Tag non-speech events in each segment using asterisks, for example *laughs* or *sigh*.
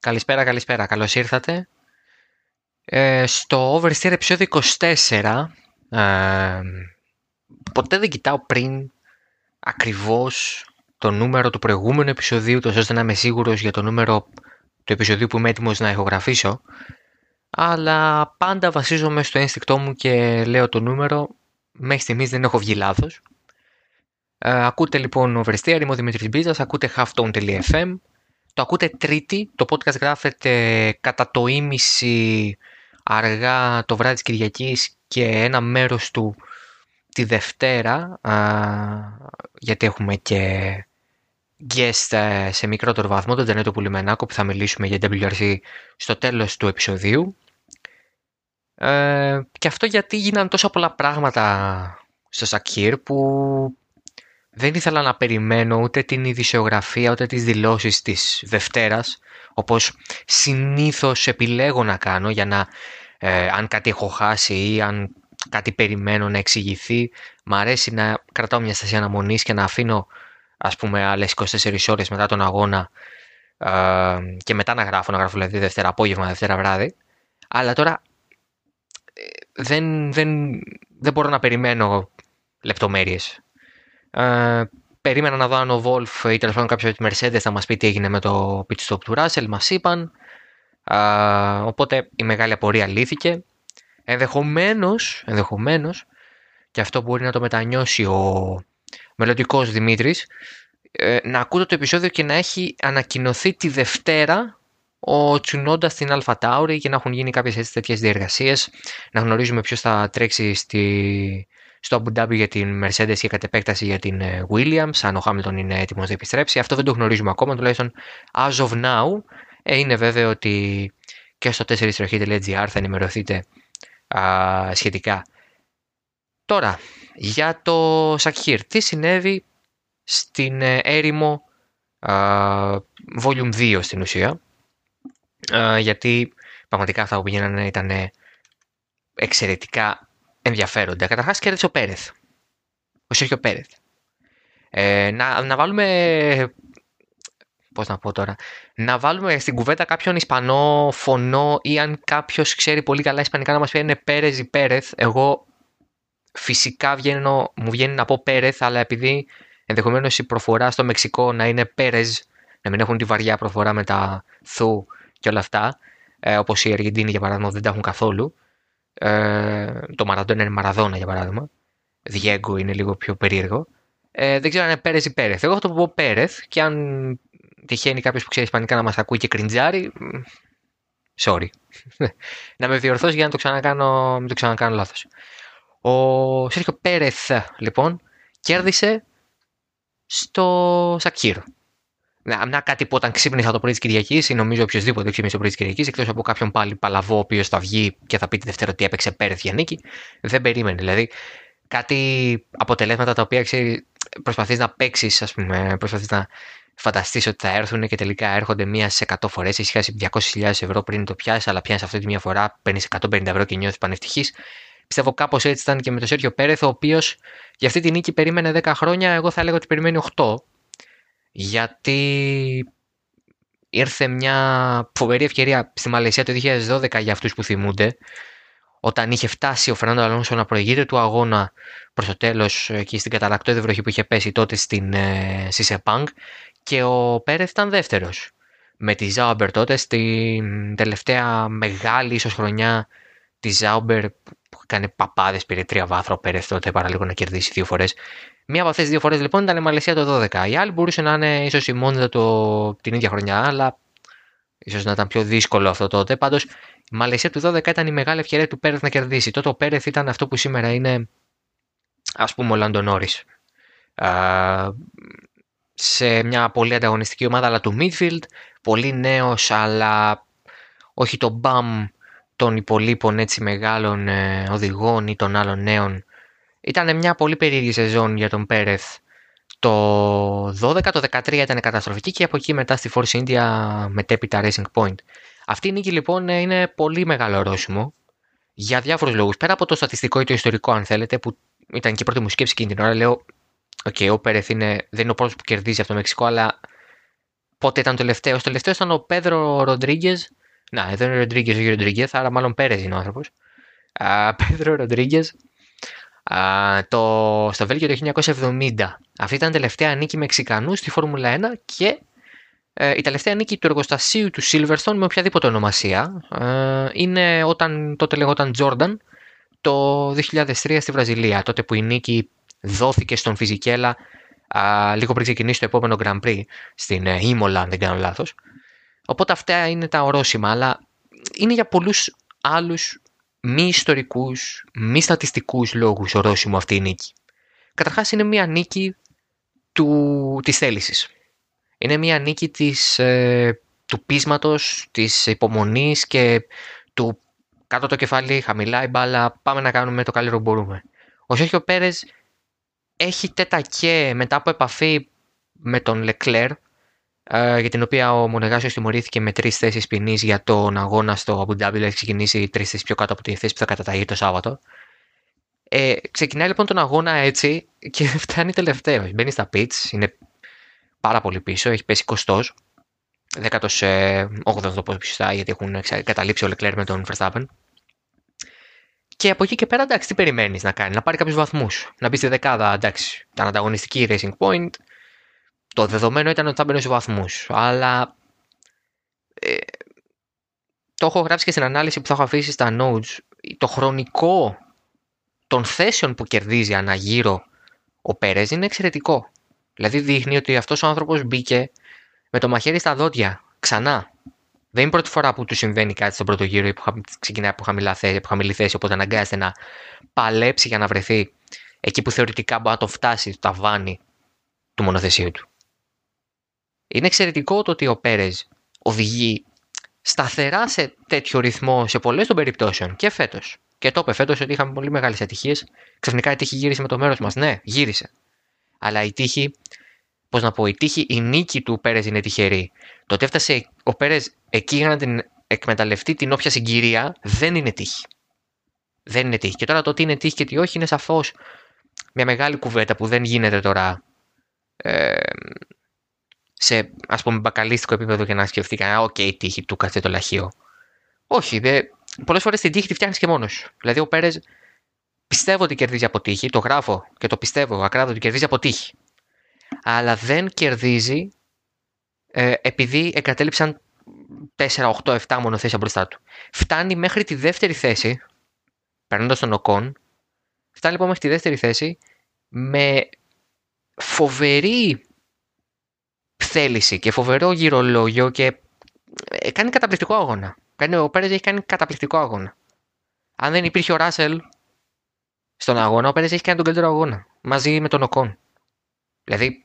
Καλησπέρα, καλησπέρα. Καλώς ήρθατε. Ε, στο Oversteer επεισόδιο 24, ε, ποτέ δεν κοιτάω πριν ακριβώς το νούμερο του προηγούμενου επεισοδίου, τόσο ώστε να είμαι σίγουρος για το νούμερο του επεισοδίου που είμαι έτοιμος να ηχογραφήσω. Αλλά πάντα βασίζομαι στο ένστικτό μου και λέω το νούμερο. Μέχρι στιγμής δεν έχω βγει λάθος. Ε, ακούτε λοιπόν Oversteer, είμαι ο Δημήτρης Μπίζας, ακούτε halftone.fm το ακούτε τρίτη, το podcast γράφεται κατά το ίμιση αργά το βράδυ της Κυριακής και ένα μέρος του τη Δευτέρα, α, γιατί έχουμε και guest ε, σε μικρότερο βαθμό, τον Τενέτο Πουλημενάκο που θα μιλήσουμε για WRC στο τέλος του επεισοδίου. Ε, και αυτό γιατί γίνανε τόσα πολλά πράγματα στο Σακύρ που δεν ήθελα να περιμένω ούτε την ειδησιογραφία ούτε τις δηλώσεις της Δευτέρας όπως συνήθως επιλέγω να κάνω για να ε, αν κάτι έχω χάσει ή αν κάτι περιμένω να εξηγηθεί. Μ' αρέσει να κρατάω μια στασία αναμονής και να αφήνω ας πούμε άλλες 24 ώρες μετά τον αγώνα ε, και μετά να γράφω, να γράφω δηλαδή Δευτέρα απόγευμα, Δευτέρα βράδυ. Αλλά τώρα ε, δεν, δεν, δεν μπορώ να περιμένω λεπτομέρειες ε, περίμενα να δω αν ο Wolf ή τέλος πάντων κάποιος από τη Mercedes θα μας πει τι έγινε με το pit stop του Russell. Μας είπαν. Ε, οπότε η μεγάλη απορία λύθηκε. Ενδεχομένως, ενδεχομένως, και αυτό μπορεί να το μετανιώσει ο μελλοντικός Δημήτρης, ε, να ακούτε το επεισόδιο και να έχει ανακοινωθεί τη Δευτέρα ο Τσουνόντα στην Αλφα Τάουρη και να έχουν γίνει κάποιες τέτοιες διεργασίες. Να γνωρίζουμε ποιος θα τρέξει στη, στο Abu Dhabi για την Mercedes και κατ' επέκταση για την ε, Williams, αν ο Hamilton είναι έτοιμος να επιστρέψει. Αυτό δεν το γνωρίζουμε ακόμα, τουλάχιστον as of now. Ε, είναι βέβαιο ότι και στο 4 θα ενημερωθείτε α, σχετικά. Τώρα, για το Σακχύρ, τι συνέβη στην ε, έρημο α, Volume 2 στην ουσία, α, γιατί πραγματικά αυτά που πήγαιναν ήταν εξαιρετικά ενδιαφέροντα. Καταρχάς κέρδισε ο Πέρεθ. Ο Σέρχιο Πέρεθ. Ε, να, να βάλουμε. Πώς να πω τώρα. Να βάλουμε στην κουβέντα κάποιον Ισπανό φωνό ή αν κάποιος ξέρει πολύ καλά Ισπανικά να μας πει είναι Πέρεθ ή Πέρεθ. Εγώ φυσικά βγαίνω, μου βγαίνει να πω Πέρεθ, αλλά επειδή ενδεχομένως η προφορά στο Μεξικό να είναι Πέρεθ, να μην έχουν τη βαριά προφορά με τα θου και όλα αυτά, ε, όπως οι Αργεντίνοι για παράδειγμα δεν τα έχουν καθόλου. Ε, το Μαραντόνα είναι Μαραδόνα για παράδειγμα. Διέγκο είναι λίγο πιο περίεργο. Ε, δεν ξέρω αν είναι Πέρεθ ή Πέρεθ. Εγώ θα το πω Πέρεθ και αν τυχαίνει κάποιος που ξέρει Ισπανικά να μας ακούει και κριντζάρει. Sorry. *laughs* να με διορθώσεις για να το ξανακάνω, μην το ξανακάνω λάθος. Ο Σέρχιο Πέρεθ λοιπόν κέρδισε στο Σακύρο. Να, κάτι που όταν ξύπνησα το πρωί της Κυριακής, ή νομίζω οποιοδήποτε ξύπνησε το πρωί της Κυριακής, εκτός από κάποιον πάλι παλαβό, ο οποίος θα βγει και θα πει τη Δευτέρα ότι έπαιξε Πέρεθ για νίκη, δεν περίμενε. Δηλαδή, κάτι αποτελέσματα τα οποία ξέρει, προσπαθείς να παίξεις, ας πούμε, προσπαθείς να φανταστείς ότι θα έρθουν και τελικά έρχονται μία σε 100 φορές. Έχεις χάσει 200.000 ευρώ πριν το πιάσεις, αλλά πιάνεις αυτή τη μία φορά, παίρνεις 150 ευρώ και νιώθεις πανευτυχής. Πιστεύω κάπως έτσι ήταν και με τον Σέρgio Πέρεθ, ο οποίος για αυτή τη νίκη περίμενε 10 χρόνια. Εγώ θα έλεγα ότι περιμένει 8 γιατί ήρθε μια φοβερή ευκαιρία στη Μαλαισία το 2012 για αυτούς που θυμούνται όταν είχε φτάσει ο Φερνάντο Αλόνσο να προηγείται του αγώνα προς το τέλος εκεί στην καταλλακτώδη βροχή που είχε πέσει τότε στην, ε, στη Σεπάνγκ και ο Πέρεθ ήταν δεύτερος. Με τη Ζάουμπερ τότε στην τελευταία μεγάλη ίσως χρονιά τη Ζάουμπερ που έκανε παπάδες πήρε τρία βάθρα ο Πέρεθ τότε παραλίγο να κερδίσει δύο φορές Μία από αυτές τις δύο φορές λοιπόν ήταν η Μαλαισία το 12. Η άλλη μπορούσε να είναι ίσως η Μόνδα το, την ίδια χρονιά, αλλά ίσως να ήταν πιο δύσκολο αυτό τότε. Πάντως η Μαλαισία του 12 ήταν η μεγάλη ευκαιρία του Πέρεθ να κερδίσει. Τότε ο Πέρεθ ήταν αυτό που σήμερα είναι ας πούμε ο Λαντονόρη. Σε μια πολύ ανταγωνιστική ομάδα, αλλά του midfield. Πολύ νέος, αλλά όχι το μπαμ των υπολείπων έτσι μεγάλων ε, οδηγών ή των άλλων νέων ήταν μια πολύ περίεργη σεζόν για τον Πέρεθ. Το 12, το 13 ήταν καταστροφική και από εκεί μετά στη Force India μετέπειτα Racing Point. Αυτή η νίκη λοιπόν είναι πολύ μεγάλο ορόσημο για διάφορους λόγους. Πέρα από το στατιστικό ή το ιστορικό, αν θέλετε, που ήταν και η πρώτη μου σκέψη εκείνη την ώρα, λέω: OK, okay, ο Πέρεθ είναι, δεν είναι ο πρώτος που κερδίζει από το Μεξικό, αλλά πότε ήταν το τελευταίος. Το τελευταίος ήταν ο Πέδρο Ροντρίγκες. Να, εδώ είναι ο Ροντρίγκες, όχι Ροντρίγκε, άρα μάλλον Πέρε είναι ο άνθρωπος. Πέδρο Ροντρίγκες. Το, στο Βέλγιο το 1970. Αυτή ήταν η τελευταία νίκη Μεξικανού στη Φόρμουλα 1 και ε, η τελευταία νίκη του εργοστασίου του Silverstone με οποιαδήποτε ονομασία. Ε, είναι όταν τότε λεγόταν Jordan το 2003 στη Βραζιλία. Τότε που η νίκη δόθηκε στον Φιζικέλα α, λίγο πριν ξεκινήσει το επόμενο Grand Prix στην Ήμολα, αν δεν κάνω λάθος. Οπότε αυτά είναι τα ορόσημα, αλλά είναι για πολλούς άλλους μη ιστορικούς, μη στατιστικούς λόγους ορόσημο αυτή η νίκη. Καταρχάς είναι μια νίκη του, της θέλησης. Είναι μια νίκη της, ε, του πείσματος, της υπομονής και του κάτω το κεφάλι, χαμηλά η μπάλα, πάμε να κάνουμε το καλύτερο που μπορούμε. Ο Σέρχιο Πέρες έχει τέτα μετά από επαφή με τον Λεκλέρ, για την οποία ο Μονεγάσιο τιμωρήθηκε με τρεις θέσεις ποινής για τον αγώνα στο Αμπουντάμπι, έχει ξεκινήσει τρεις θέσεις πιο κάτω από τη θέση που θα καταταγεί το Σάββατο. Ε, ξεκινάει λοιπόν τον αγώνα έτσι και *laughs* φτάνει τελευταίο. Μπαίνει στα pits, είναι πάρα πολύ πίσω, έχει πέσει 20. 18ο ε, το πω σωστά, γιατί έχουν καταλήψει ο Λεκλέρ με τον Verstappen. Και από εκεί και πέρα, εντάξει, τι περιμένεις να κάνει, να πάρει κάποιους βαθμούς. Να μπει στη δεκάδα, εντάξει, ήταν ανταγωνιστική Racing Point. Το δεδομένο ήταν ότι θα μπαίνει στου βαθμούς. Αλλά. Ε, το έχω γράψει και στην ανάλυση που θα έχω αφήσει στα notes. Το χρονικό των θέσεων που κερδίζει ανά γύρω ο Πέρες είναι εξαιρετικό. Δηλαδή δείχνει ότι αυτός ο άνθρωπος μπήκε με το μαχαίρι στα δόντια ξανά. Δεν είναι η πρώτη φορά που του συμβαίνει κάτι στον πρώτο γύρο ή που ξεκινάει από, χαμηλά θέση, από χαμηλή θέση, οπότε αναγκάζεται να παλέψει για να βρεθεί εκεί που θεωρητικά μπορεί να το φτάσει το ταβάνι του μονοθεσίου του. Είναι εξαιρετικό το ότι ο Πέρες οδηγεί σταθερά σε τέτοιο ρυθμό σε πολλές των περιπτώσεων και φέτος. Και το είπε φέτος ότι είχαμε πολύ μεγάλες ατυχίες. Ξαφνικά η τύχη γύρισε με το μέρος μας. Ναι, γύρισε. Αλλά η τύχη, πώς να πω, η τύχη, η νίκη του Πέρες είναι τυχερή. Το ότι έφτασε ο Πέρες εκεί για να την εκμεταλλευτεί την όποια συγκυρία δεν είναι τύχη. Δεν είναι τύχη. Και τώρα το ότι είναι τύχη και τι όχι είναι σαφώς μια μεγάλη κουβέντα που δεν γίνεται τώρα ε, σε ας πούμε μπακαλίστικο επίπεδο και να σκεφτεί κανένα, OK, okay, τύχη του κάθε το λαχείο. Όχι, δε, πολλές φορές την τύχη τη φτιάχνεις και μόνος. Δηλαδή ο Πέρες πιστεύω ότι κερδίζει από τύχη, το γράφω και το πιστεύω ακράδο ότι κερδίζει από τύχη. Αλλά δεν κερδίζει ε, επειδή εγκατέλειψαν 4, 8, 7 μονοθέσια μπροστά του. Φτάνει μέχρι τη δεύτερη θέση, περνώντας τον Οκόν, φτάνει λοιπόν μέχρι τη δεύτερη θέση με φοβερή θέληση και φοβερό γυρολόγιο και ε, κάνει καταπληκτικό αγώνα. Ο Πέρες έχει κάνει καταπληκτικό αγώνα. Αν δεν υπήρχε ο Ράσελ στον αγώνα, ο Πέρες έχει κάνει τον καλύτερο αγώνα μαζί με τον Οκόν. Δηλαδή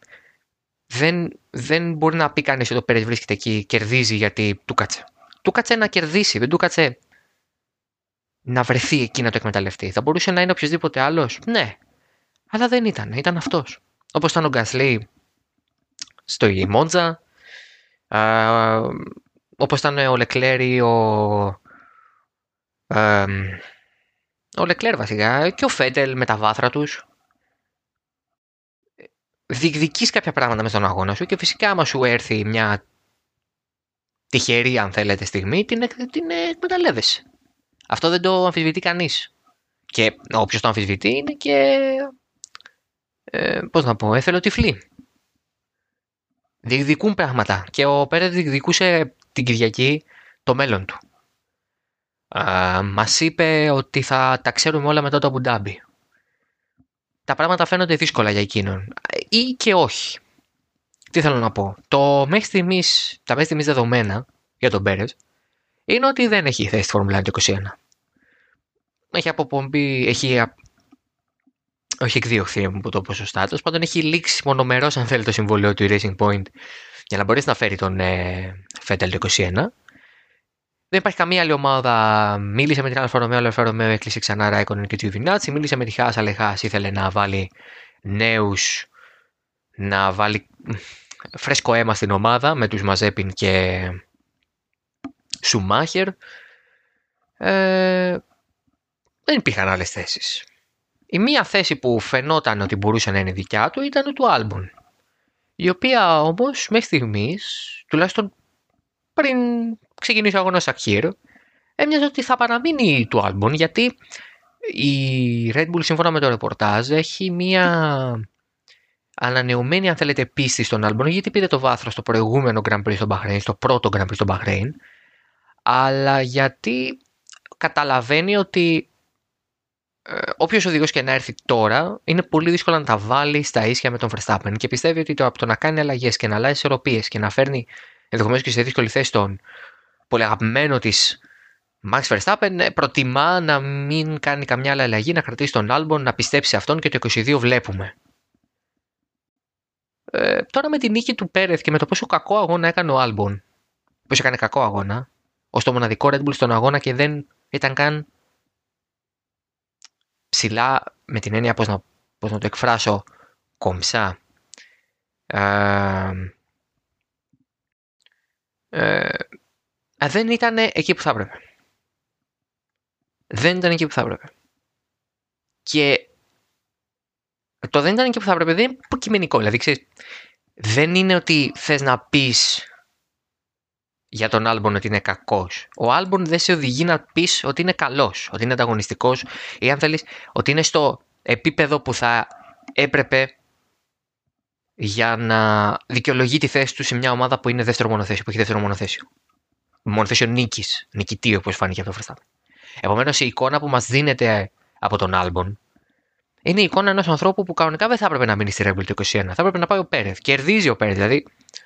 δεν, δεν μπορεί να πει κανείς ότι ο Πέρες βρίσκεται εκεί, κερδίζει γιατί του κάτσε. Του κάτσε να κερδίσει, δεν του κάτσε να βρεθεί εκεί να το εκμεταλλευτεί. Θα μπορούσε να είναι οποιοδήποτε άλλος, ναι. Αλλά δεν ήταν, ήταν αυτός. Όπως ήταν ο Γκασλή στο Μόντζα, όπως ήταν ο Λεκλέρη, ο. ο Λεκλέρ βασικά και ο Φέντελ με τα βάθρα τους διεκδικείς κάποια πράγματα μες στον αγώνα σου και φυσικά άμα σου έρθει μια τυχερή αν θέλετε στιγμή την, την εκμεταλλεύεσαι. Αυτό δεν το αμφισβητεί κανείς. Και όποιος το αμφισβητεί είναι και ε, πώς να πω, εθελοτυφλή. Διεκδικούν πράγματα και ο Πέρε διεκδικούσε την Κυριακή το μέλλον του. Α, μας είπε ότι θα τα ξέρουμε όλα μετά το Αμπουντάμπι τα πράγματα φαίνονται δύσκολα για εκείνον. Ή και όχι. Τι θέλω να πω. Το μέχρι στιγμής, τα μέχρι στιγμής δεδομένα για τον Πέρες είναι ότι δεν έχει θέση στη Φόρμουλα 21. Έχει αποπομπή, έχει όχι εκδιωχθεί από το ποσοστά του. Πάντων έχει λήξει μονομερός, αν θέλει, το συμβολίο του Racing Point για να μπορέσει να φέρει τον ε, Φέτελ 21. Δεν υπάρχει καμία άλλη ομάδα. Μίλησε με την Αλφα Ρωμαίο, Αλφα Ρωμαίο έκλεισε ξανά Ράικον και τη Βινάτση. Μίλησε με τη Χάσα, αλλά η ήθελε να βάλει νέους, να βάλει φρέσκο αίμα στην ομάδα με τους Μαζέπιν και Σουμάχερ. Ε, δεν υπήρχαν άλλες θέσεις. Η μία θέση που φαινόταν ότι μπορούσε να είναι δικιά του ήταν του Άλμπον. η οποία όμως μέχρι στιγμής, τουλάχιστον πριν ξεκινήσει ο αγώνας Ακύρ, έμοιαζε ότι θα παραμείνει του Άλμπον γιατί η Red Bull σύμφωνα με το ρεπορτάζ έχει μία ανανεωμένη αν θέλετε πίστη στον Άλμπον γιατί πήρε το βάθρο στο προηγούμενο Grand Prix στο Bahrain, στο πρώτο Grand Prix στο Bahrain αλλά γιατί καταλαβαίνει ότι ε, όποιος οδηγός και να έρθει τώρα, είναι πολύ δύσκολο να τα βάλει στα ίσια με τον Verstappen. Και πιστεύει ότι το, από το να κάνει αλλαγές και να αλλάζει ισορροπίες και να φέρνει ενδεχομένως και σε δύσκολη θέση τον πολύ αγαπημένο της Max Verstappen, ε, προτιμά να μην κάνει καμιά άλλη αλλαγή, να κρατήσει τον Albon, να πιστέψει σε αυτόν και το 22 βλέπουμε. Ε, τώρα με την νίκη του Πέρεθ και με το πόσο κακό αγώνα έκανε ο Albon, πόσο έκανε κακό αγώνα, ως το μοναδικό Red Bull στον αγώνα και δεν ήταν καν ψηλά με την έννοια πώς να, πώς να το εκφράσω κομψά. Ε, ε, δεν ήταν εκεί που θα έπρεπε. Δεν ήταν εκεί που θα έπρεπε. Και το δεν ήταν εκεί που θα έπρεπε δεν είναι υποκειμενικό. Δηλαδή, ξέρεις, δεν είναι ότι θες να πεις για τον Άλμπον ότι είναι κακός. Ο Άλμπον δεν σε οδηγεί να πεις ότι είναι καλός, ότι είναι ανταγωνιστικός ή αν θέλεις ότι είναι στο επίπεδο που θα έπρεπε για να δικαιολογεί τη θέση του σε μια ομάδα που είναι δεύτερο μονοθέσιο, που έχει δεύτερο μονοθέσιο. Μονοθέσιο νίκης, νικητή όπως φάνηκε από το Verstappen. Επομένως η εικόνα που μας δίνεται από τον Άλμπον είναι η εικόνα ενός ανθρώπου που κανονικά δεν θα έπρεπε να μείνει στη Red Bull το 21. Θα έπρεπε να πάει ο Πέρεθ. Κερδίζει ο Πέρεθ. Δηλαδή,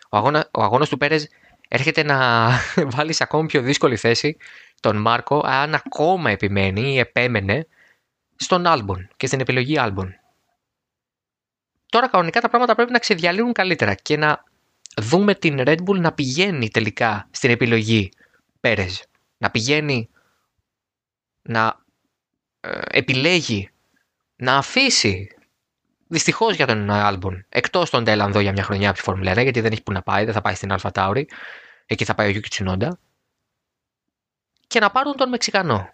ο αγώνα ο αγώνας του Πέρεθ έρχεται να *laughs* βάλει σε ακόμη πιο δύσκολη θέση τον Μάρκο αν ακόμα επιμένει ή επέμενε στον Άλμπον και στην επιλογή Άλμπον. Τώρα κανονικά τα πράγματα πρέπει να ξεδιαλύνουν καλύτερα και να δούμε την Red Bull να πηγαίνει τελικά στην επιλογή Πέρες. Να πηγαίνει να ε, επιλέγει να αφήσει Δυστυχώς για τον Άλμπον. Εκτός τον Τέλανδο για μια χρονιά από τη Φόρμουλα 1, γιατί δεν έχει που να πάει, δεν θα πάει στην Αλφα Τάουρι. Εκεί θα πάει ο Γιούκη Τσινόντα. Και να πάρουν τον Μεξικανό.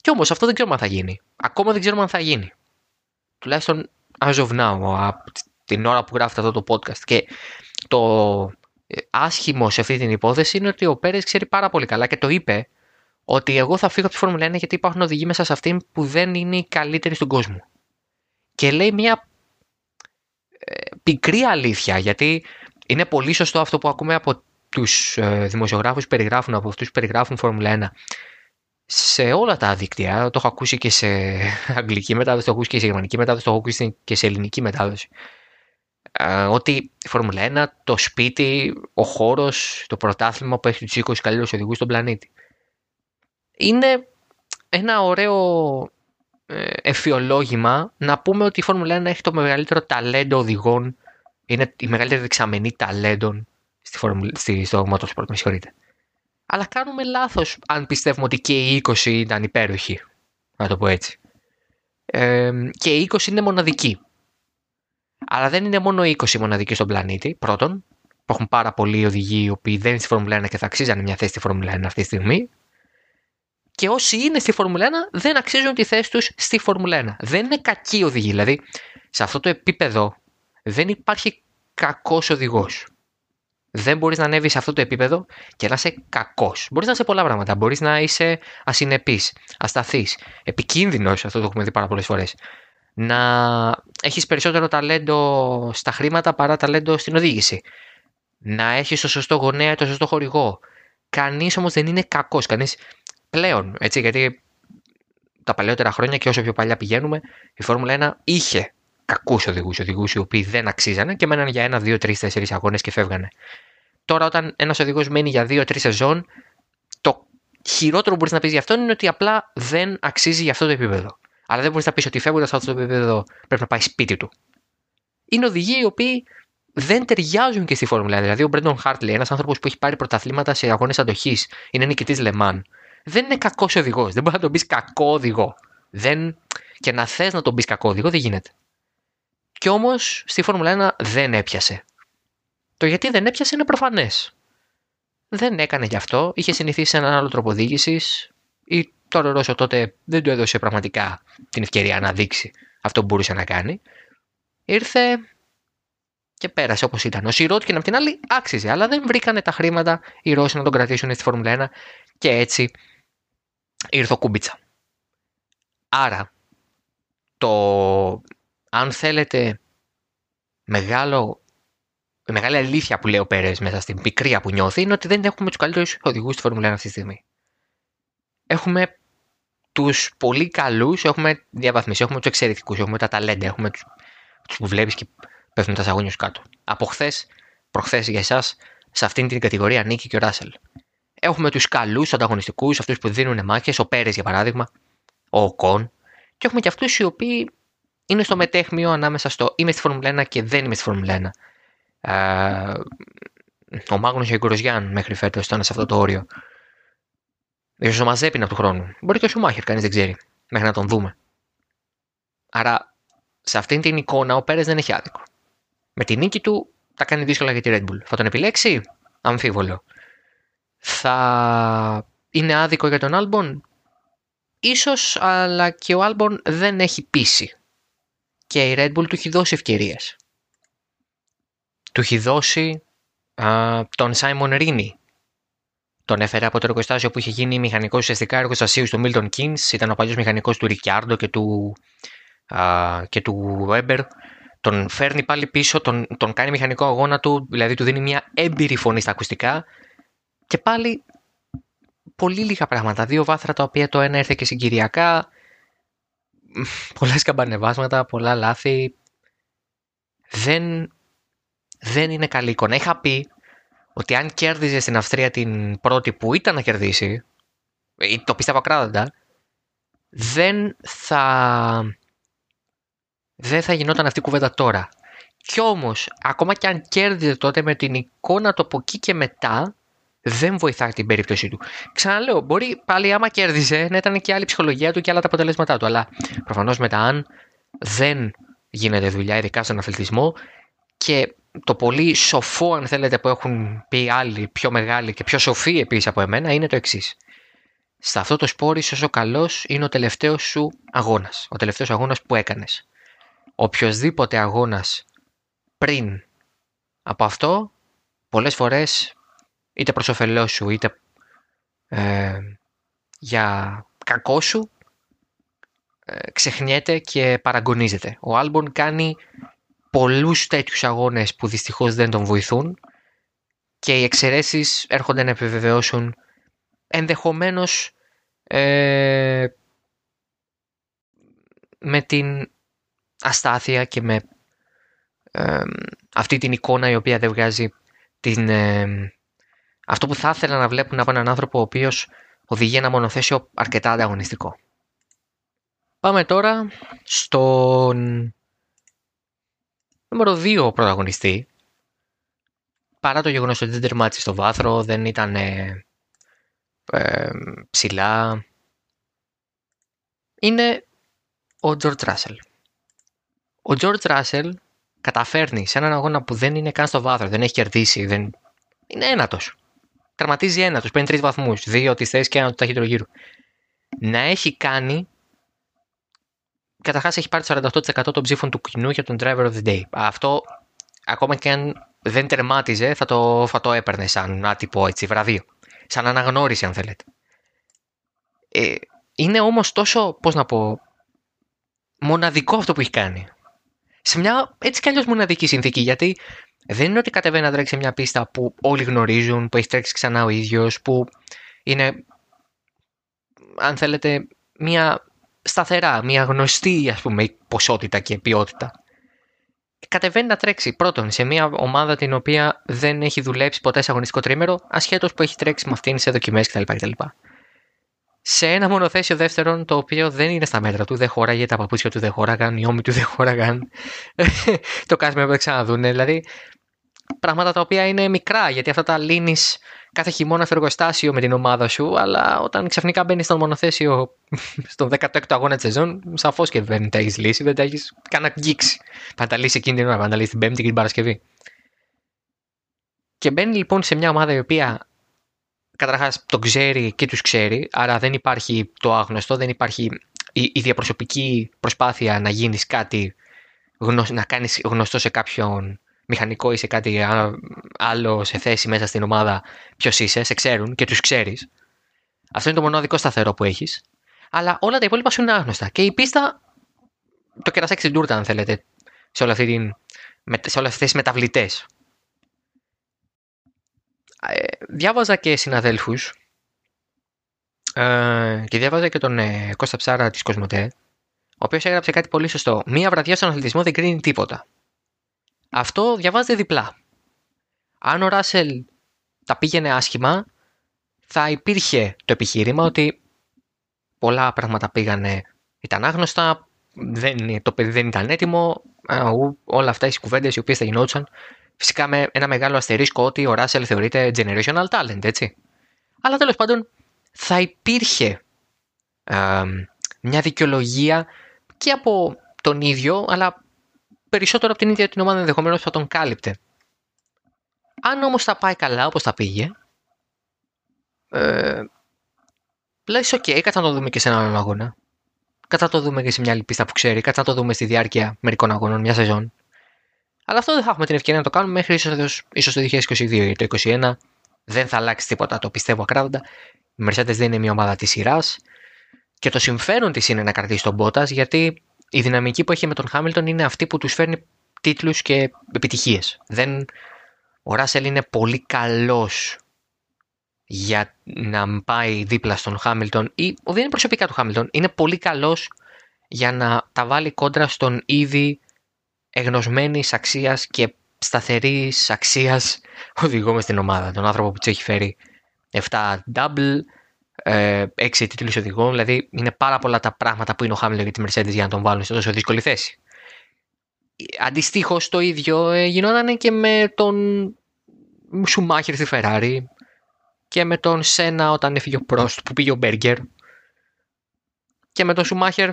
Κι όμως αυτό δεν ξέρουμε αν θα γίνει. Ακόμα δεν ξέρουμε αν θα γίνει. Τουλάχιστον as of now, από την ώρα που γράφετε αυτό το podcast. Και το άσχημο σε αυτή την υπόθεση είναι ότι ο Πέρες ξέρει πάρα πολύ καλά και το είπε ότι εγώ θα φύγω από τη Φόρμουλα 1 γιατί υπάρχουν οδηγοί μέσα σε αυτήν που δεν είναι οι καλύτεροι στον κόσμο. Και λέει μια ε, πικρή αλήθεια, γιατί είναι πολύ σωστό αυτό που ακούμε από τους ε, δημοσιογράφους που περιγράφουν, από αυτούς που περιγράφουν Φόρμουλα 1 σε όλα τα δίκτυα, το έχω ακούσει και σε *laughs* αγγλική μετάδοση, το έχω ακούσει και σε γερμανική μετάδοση, το έχω ακούσει και σε ελληνική μετάδοση. Ε, ότι η Φόρμουλα 1, το σπίτι, ο χώρος, το πρωτάθλημα που έχει τους 20 καλύτερους οδηγούς στον πλανήτη. Είναι ένα ωραίο εφιολόγημα να πούμε ότι η Φόρμουλα 1 έχει το μεγαλύτερο ταλέντο οδηγών, είναι η μεγαλύτερη δεξαμενή ταλέντων στη φόρμουλα, στη, στο motorsport, με συγχωρείτε. Αλλά κάνουμε λάθος αν πιστεύουμε ότι και οι 20 ήταν υπέροχοι, να το πω έτσι. Ε, και οι 20 είναι μοναδικοί. Αλλά δεν είναι μόνο οι 20 μοναδικοί στον πλανήτη, πρώτον. Υπάρχουν πάρα πολλοί οδηγοί οι οποίοι δεν είναι στη Φόρμουλα 1 και θα αξίζανε μια θέση στη Φόρμουλα 1 αυτή τη στιγμή και όσοι είναι στη Φόρμουλα 1 δεν αξίζουν τη θέση τους στη Φόρμουλα 1. Δεν είναι κακοί οδηγοί. Δηλαδή, σε αυτό το επίπεδο δεν υπάρχει κακός οδηγός. Δεν μπορείς να ανέβεις σε αυτό το επίπεδο και να είσαι κακός. Μπορείς να είσαι πολλά πράγματα. Μπορείς να είσαι ασυνεπής, ασταθής, επικίνδυνος, αυτό το έχουμε δει πάρα πολλές φορές. Να έχεις περισσότερο ταλέντο στα χρήματα παρά ταλέντο στην οδήγηση. Να έχεις το σωστό γονέα, το σωστό χορηγό. Κανείς όμως δεν είναι κακός. Κανείς πλέον, έτσι, γιατί τα παλαιότερα χρόνια και όσο πιο παλιά πηγαίνουμε, η Φόρμουλα 1 είχε κακούς οδηγούς, οδηγούς οι οποίοι δεν αξίζανε και μέναν για ένα, δύο, τρεις, τέσσερις αγώνες και φεύγανε. Τώρα, όταν ένας οδηγός μένει για δύο-τρει σεζόν, το χειρότερο που μπορείς να πεις για αυτόν είναι ότι απλά δεν αξίζει για αυτό το επίπεδο. Αλλά δεν μπορείς να πεις ότι φεύγοντας από αυτό το επίπεδο πρέπει να πάει σπίτι του. Είναι οδηγοί οι οποίοι δεν ταιριάζουν και στη Φόρμουλα. Δηλαδή, ο Μπρέντον Χάρτλι, ένας άνθρωπος που έχει πάρει πρωταθλήματα σε αγώνες αντοχής, είναι νικητής Λεμάν δεν είναι κακός οδηγός. Δεν μπορεί να τον πεις κακό οδηγό. Δεν... Και να θες να τον πεις κακό οδηγό δεν γίνεται. Και όμως στη Φόρμουλα 1 δεν έπιασε. Το γιατί δεν έπιασε είναι προφανές. Δεν έκανε γι' αυτό. Είχε συνηθίσει σε έναν άλλο τρόπο οδήγησης ή το Ρώσο τότε δεν του έδωσε πραγματικά την ευκαιρία να δείξει αυτό που μπορούσε να κάνει. Ήρθε και πέρασε όπως ήταν. Ο Σιρότκιν απ' την άλλη άξιζε, αλλά δεν βρήκανε τα χρήματα οι Ρώσοι να τον κρατήσουν στη Φόρμουλα 1 και έτσι ήρθε ο Κούμπιτσα. Άρα, το αν θέλετε μεγάλο, μεγάλη αλήθεια που λέει ο Πέρες μέσα στην πικρία που νιώθει είναι ότι δεν έχουμε τους καλύτερους οδηγούς στη Φόρμουλα 1 αυτή τη στιγμή. Έχουμε τους πολύ καλούς, έχουμε διαβαθμίσεις, έχουμε τους εξαιρετικούς, έχουμε τα ταλέντα, έχουμε τους που βλέπεις και πέφτουν τα σαγόνια κάτω. Από χθες, προχθές για εσάς, σε αυτήν την κατηγορία Νίκη και ο Ράσελ. Έχουμε τους καλούς ανταγωνιστικούς, αυτούς που δίνουν μάχες, ο Πέρες για παράδειγμα, ο Κον, και έχουμε και αυτούς οι οποίοι είναι στο μετέχμιο ανάμεσα στο είμαι στη Φόρμουλα 1 και δεν είμαι στη Φόρμουλα 1. Ε, ο Μάγνος και ο Γκροζιάν μέχρι φέτος ήταν σε αυτό το όριο. σω ο Μαζέπιν από του χρόνου. Μπορεί και ο Σουμάχερ, κανείς δεν ξέρει. Μέχρι να τον δούμε. Άρα σε αυτήν την εικόνα ο Πέρες δεν έχει άδικο. Με τη νίκη του τα κάνει δύσκολα για τη Red Bull. Θα τον επιλέξει, αμφίβολο. Θα είναι άδικο για τον Άλμπον, ίσως, αλλά και ο Άλμπον δεν έχει πείσει. Και η Red Bull του έχει δώσει ευκαιρίες. Του έχει δώσει α, τον Σάιμον Ρίνι. Τον έφερε από το εργοστάσιο που είχε γίνει μηχανικός ουσιαστικά εργοστασίου του Μίλτον Keynes. Ήταν ο παλιός μηχανικός του Ρικιάρντο και του και του Weber τον φέρνει πάλι πίσω, τον, τον κάνει μηχανικό αγώνα του, δηλαδή του δίνει μια έμπειρη φωνή στα ακουστικά και πάλι πολύ λίγα πράγματα. Δύο βάθρα τα οποία το ένα ήρθε και συγκυριακά, πολλά σκαμπανεβάσματα, πολλά λάθη. Δεν, δεν είναι καλή εικόνα. Είχα πει ότι αν κέρδιζε στην Αυστρία την πρώτη που ήταν να κερδίσει, το πιστεύω ακράδαντα, δεν θα δεν θα γινόταν αυτή η κουβέντα τώρα. Κι όμως, ακόμα και αν κέρδιζε τότε με την εικόνα του από εκεί και μετά, δεν βοηθάει την περίπτωσή του. Ξαναλέω, μπορεί πάλι άμα κέρδιζε να ήταν και άλλη ψυχολογία του και άλλα τα αποτελέσματά του. Αλλά προφανώς μετά, αν δεν γίνεται δουλειά, ειδικά στον αθλητισμό, και το πολύ σοφό, αν θέλετε, που έχουν πει άλλοι πιο μεγάλοι και πιο σοφοί επίσης από εμένα, είναι το εξής. Σε αυτό το σπόρι, όσο καλός είναι ο τελευταίος σου αγώνας. Ο τελευταίος αγώνας που έκανες οποιοδήποτε αγώνας πριν από αυτό, πολλές φορές είτε προς ωφελό σου είτε ε, για κακό σου, ε, ξεχνιέται και παραγωνίζεται. Ο Άλμπον κάνει πολλούς τέτοιους αγώνες που δυστυχώς δεν τον βοηθούν και οι εξαιρέσεις έρχονται να επιβεβαιώσουν ενδεχομένως ε, με την αστάθεια και με αυτή την εικόνα η οποία δεν βγάζει την, αυτό που θα ήθελα να βλέπουν από έναν άνθρωπο ο οποίος οδηγεί ένα μονοθέσιο αρκετά ανταγωνιστικό. Πάμε τώρα στον νούμερο 2 πρωταγωνιστή. Παρά το γεγονός ότι δεν τερμάτισε στο βάθρο, δεν ήταν ε, ψηλά. Είναι ο George Russell. Ο George Russell καταφέρνει σε έναν αγώνα που δεν είναι καν στο βάθρο, δεν έχει κερδίσει, δεν... είναι ένατος. Τερματίζει ένατος, παίρνει τρεις βαθμούς, δύο τη θέση και ένα του ταχύτερο γύρου. Να έχει κάνει. Καταρχάς έχει πάρει το 48% των ψήφων του κοινού για τον driver of the day. Αυτό, ακόμα και αν δεν τερμάτιζε, θα το, θα το έπαιρνε σαν άτυπο έτσι, βραβείο. Σαν αναγνώριση, αν θέλετε. Ε, είναι όμως τόσο, πώς να πω, μοναδικό αυτό που έχει κάνει σε μια έτσι κι αλλιώς μοναδική συνθήκη. Γιατί δεν είναι ότι κατεβαίνει να τρέξει σε μια πίστα που όλοι γνωρίζουν, που έχει τρέξει ξανά ο ίδιος, που είναι, αν θέλετε, μια σταθερά, μια γνωστή ας πούμε ποσότητα και ποιότητα. Κατεβαίνει να τρέξει πρώτον σε μια ομάδα την οποία δεν έχει δουλέψει ποτέ σε αγωνιστικό τρίμερο, ασχέτως που έχει τρέξει με αυτήν σε δοκιμές κτλ σε ένα μονοθέσιο δεύτερον το οποίο δεν είναι στα μέτρα του, δεν χώραγε, τα παπούτσια του δεν χώραγαν, οι ώμοι του δεν χώραγαν, *laughs* το κάσμα που δεν ξαναδούν. Δηλαδή, πράγματα τα οποία είναι μικρά, γιατί αυτά τα λύνεις κάθε χειμώνα στο εργοστάσιο με την ομάδα σου, αλλά όταν ξαφνικά μπαίνεις στο μονοθέσιο *laughs* στον 16ο αγώνα της σεζόν, σαφώς και δεν τα έχεις λύσει, δεν τα έχεις καν αγγίξει. Θα τα λύσει εκείνη την ώρα, θα τα λύσει την Πέμπτη και την Παρασκευή. Και μπαίνει λοιπόν σε μια ομάδα η οποία καταρχάς το ξέρει και τους ξέρει, άρα δεν υπάρχει το άγνωστο, δεν υπάρχει η, η διαπροσωπική προσπάθεια να γίνεις κάτι, να κάνεις γνωστό σε κάποιον μηχανικό ή σε κάτι άλλο σε θέση μέσα στην ομάδα, ποιος είσαι, σε ξέρουν και τους ξέρεις. Αυτό είναι το μοναδικό σταθερό που έχεις. Αλλά όλα τα υπόλοιπα σου είναι άγνωστα. Και η πίστα, το κερασάκι στην τούρτα, αν θέλετε, σε, όλα αυτή την, σε όλες αυτές τις μεταβλητές. Ε, διάβαζα και συναδέλφους ε, και διάβαζα και τον ε, Κώστα Ψάρα της Κοσμοτέ, ο οποίος έγραψε κάτι πολύ σωστό. Μία βραδιά στον αθλητισμό δεν κρίνει τίποτα. Αυτό διαβάζεται διπλά. Αν ο Ράσελ τα πήγαινε άσχημα, θα υπήρχε το επιχείρημα ότι πολλά πράγματα πήγανε, ήταν άγνωστα, δεν, το παιδί δεν ήταν έτοιμο, όλα αυτά οι κουβέντες οι οποίες θα γινόντουσαν, φυσικά με ένα μεγάλο αστερίσκο ότι ο Ράσελ θεωρείται generational talent, έτσι. Αλλά τέλος πάντων θα υπήρχε μια δικαιολογία και από τον ίδιο, αλλά περισσότερο από την ίδια την ομάδα ενδεχομένως θα τον κάλυπτε. Αν όμως θα πάει καλά όπως θα πήγε, ε, λες OK, okay, κάτσα να το δούμε και σε έναν αγώνα. Κάτσα να το δούμε και σε μια άλλη πίστα που ξέρει, κάτσα να το δούμε στη διάρκεια μερικών αγώνων, μια σεζόν. Αλλά αυτό δεν θα έχουμε την ευκαιρία να το κάνουμε μέχρι ίσως, ίσως το 2022 ή το 2021. Δεν θα αλλάξει τίποτα, το πιστεύω ακράδαντα. Η Mercedes δεν είναι μια ομάδα της σειράς. Και το συμφέρον της είναι να κρατήσει τον Μπότα γιατί η δυναμική που έχει με τον Χάμιλτον είναι αυτή που τους φέρνει τίτλους και επιτυχίες. Δεν... Ο Ράσελ είναι πολύ καλός για να πάει δίπλα στον Χάμιλτον ή δεν είναι προσωπικά του Χάμιλτον, είναι πολύ καλός για να τα βάλει κόντρα στον ήδη εγνωσμένης αξίας και σταθερής αξίας *laughs* οδηγό με στην ομάδα. Τον άνθρωπο που του έχει φέρει 7 double, ε, 6 τίτλους οδηγών. Δηλαδή είναι πάρα πολλά τα πράγματα που είναι ο Χάμιλτον για τη Mercedes για να τον βάλουν σε τόσο δύσκολη θέση. Αντιστοίχως το ίδιο ε, γινόταν και με τον Σουμάχερ στη Ferrari και με τον Σένα όταν έφυγε ο Πρόστ που πήγε ο Μπέργκερ και με τον Σουμάχερ